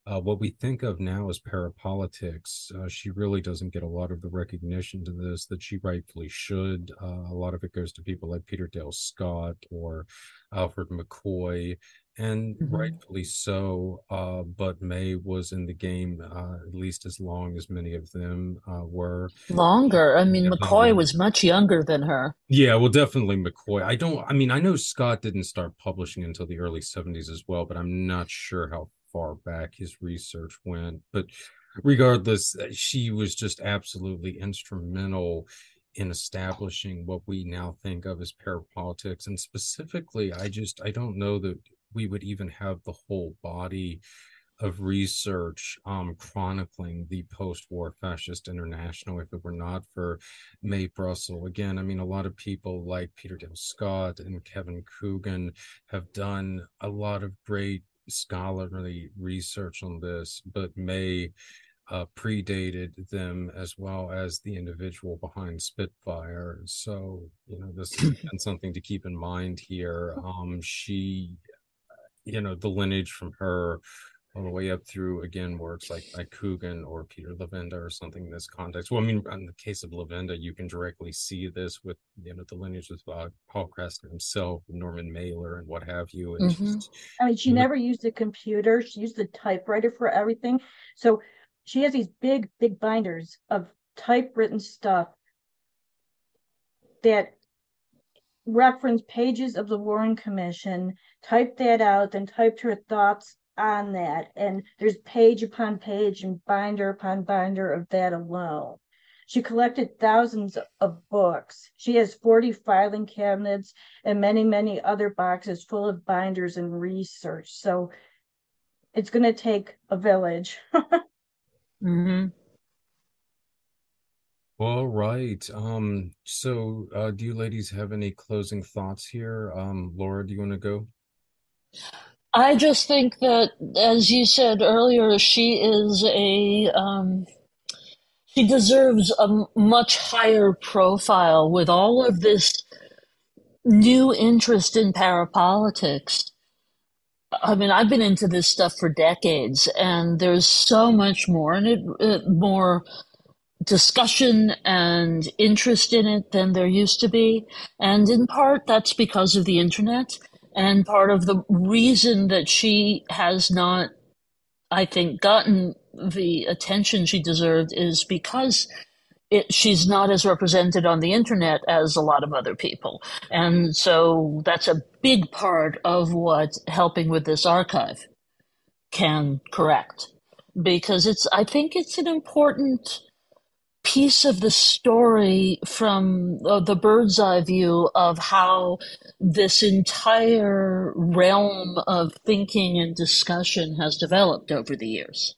uh, what we think of now as parapolitics, uh, she really doesn't get a lot of the recognition to this that she rightfully should. Uh, a lot of it goes to people like Peter Dale Scott or Alfred McCoy, and mm-hmm. rightfully so. Uh, but Mae was in the game uh, at least as long as many of them uh, were. Longer. I mean, McCoy was much younger than her. Yeah, well, definitely McCoy. I don't. I mean, I know Scott didn't start publishing until the early '70s as well, but I'm not sure how far back his research went. But regardless, uh, she was just absolutely instrumental in establishing what we now think of as parapolitics. And specifically, I just I don't know that we would even have the whole body of research um, chronicling the post-war fascist international if it were not for Mae Brussell. Again, I mean, a lot of people like Peter Dale Scott and Kevin Coogan have done a lot of great scholarly research on this, but Mae uh, predated them as well as the individual behind Spitfire. So, you know, this has (laughs) been something to keep in mind here. Um, she, you know, the lineage from her all the way up through again works like like Coogan or Peter Levenda or something in this context. Well, I mean, in the case of Levenda, you can directly see this with you know the lineage of uh, Paul Krassner himself, Norman Mailer, and what have you. And mm-hmm. just, I mean, she never used a computer; she used the typewriter for everything. So she has these big, big binders of typewritten stuff that reference pages of the Warren Commission, typed that out, then typed her thoughts on that. And there's page upon page and binder upon binder of that alone. She collected thousands of books. She has 40 filing cabinets and many, many other boxes full of binders and research. So it's going to take a village. (laughs) mm-hmm. All right. Um, so uh, do you ladies have any closing thoughts here? Um, Laura, do you want to go? I just think that, as you said earlier, she is a um, she deserves a much higher profile with all of this new interest in parapolitics. I mean, I've been into this stuff for decades, and there's so much more in it, it more discussion and interest in it than there used to be. And in part, that's because of the internet. And part of the reason that she has not, I think, gotten the attention she deserved is because it, she's not as represented on the internet as a lot of other people. And so that's a big part of what helping with this archive can correct. Because it's, I think it's an important piece of the story from uh, the bird's eye view of how this entire realm of thinking and discussion has developed over the years.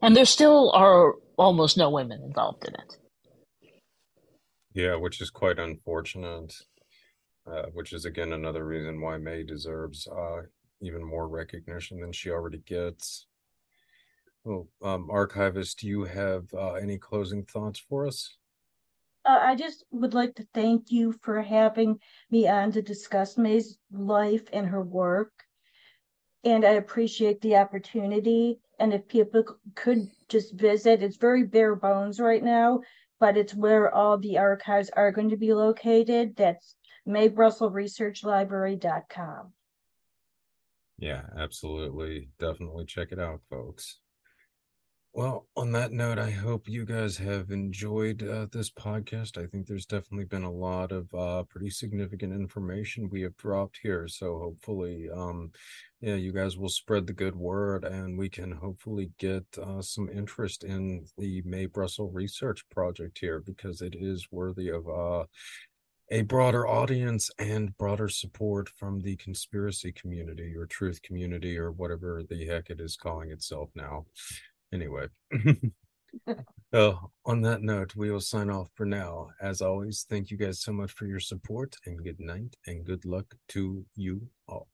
And there still are almost no women involved in it. Yeah, which is quite unfortunate. Uh, which is again another reason why Mae deserves uh, even more recognition than she already gets. Well, um, archivist, do you have uh, any closing thoughts for us? Uh, I just would like to thank you for having me on to discuss Mae's life and her work. And I appreciate the opportunity. And if people could just visit, it's very bare bones right now, but it's where all the archives are going to be located. That's maebrussellresearchlibrary.com. Yeah, absolutely. Definitely check it out, folks. Well, on that note, I hope you guys have enjoyed uh, this podcast. I think there's definitely been a lot of uh, pretty significant information we have dropped here. So hopefully, um, yeah, you guys will spread the good word and we can hopefully get uh, some interest in the Mae Brussell research project here because it is worthy of uh, a broader audience and broader support from the conspiracy community or truth community or whatever the heck it is calling itself now. Anyway, (laughs) uh, on that note, we will sign off for now. As always, thank you guys so much for your support and good night and good luck to you all.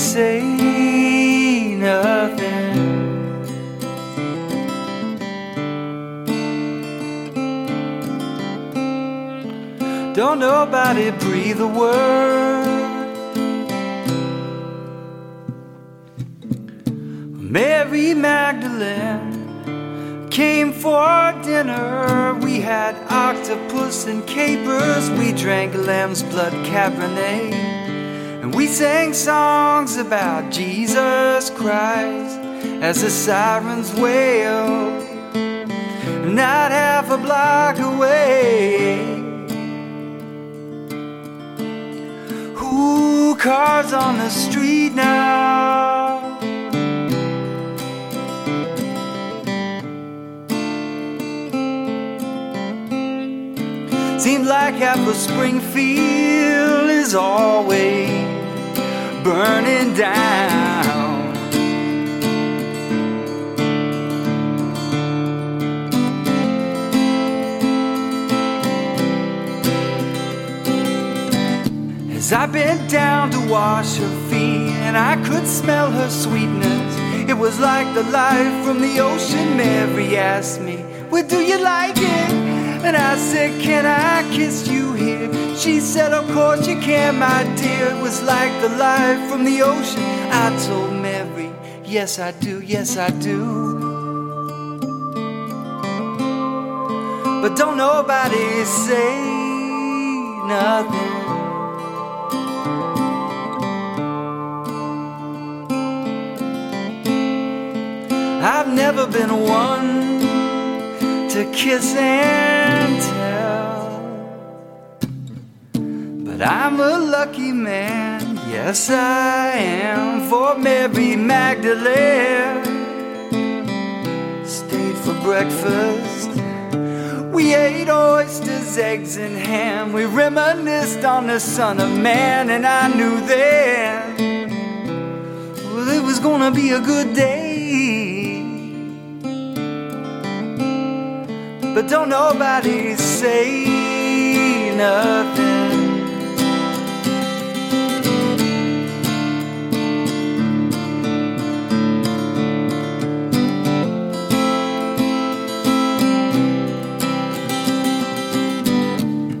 Say nothing. Don't nobody breathe a word. Mary Magdalene came for dinner. We had octopus and capers. We drank lamb's blood cabernet. We sang songs about Jesus Christ as the sirens wail. Not half a block away. Who cars on the street now? Seems like half of Springfield is always burning down. As I bent down to wash her feet, and I could smell her sweetness. It was like the light from the ocean. Mary asked me, Well, do you like it? And I said, Can I kiss you here? She said, Of course you can, my dear. It was like the light from the ocean. I told Mary, Yes, I do, yes, I do. But don't nobody say nothing. I've never been one to kiss and tell. But I'm a lucky man, yes I am, for Mary Magdalene. Stayed for breakfast. We ate oysters, eggs, and ham. We reminisced on the Son of Man, and I knew then well, it was gonna be a good day. But don't nobody say nothing.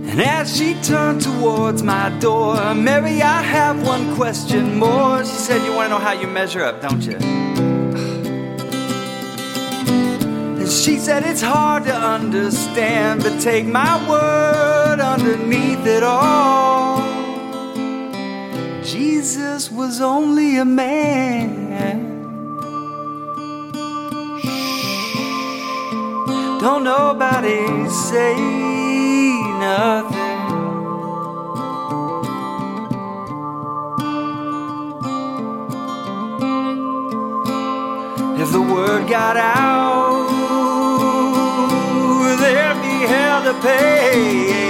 And as she turned towards my door, Mary, I have one question more. She said, You want to know how you measure up, don't you? She said, It's hard to understand, but take my word underneath it all. Jesus was only a man. Don't nobody say nothing. If the word got out, to pay.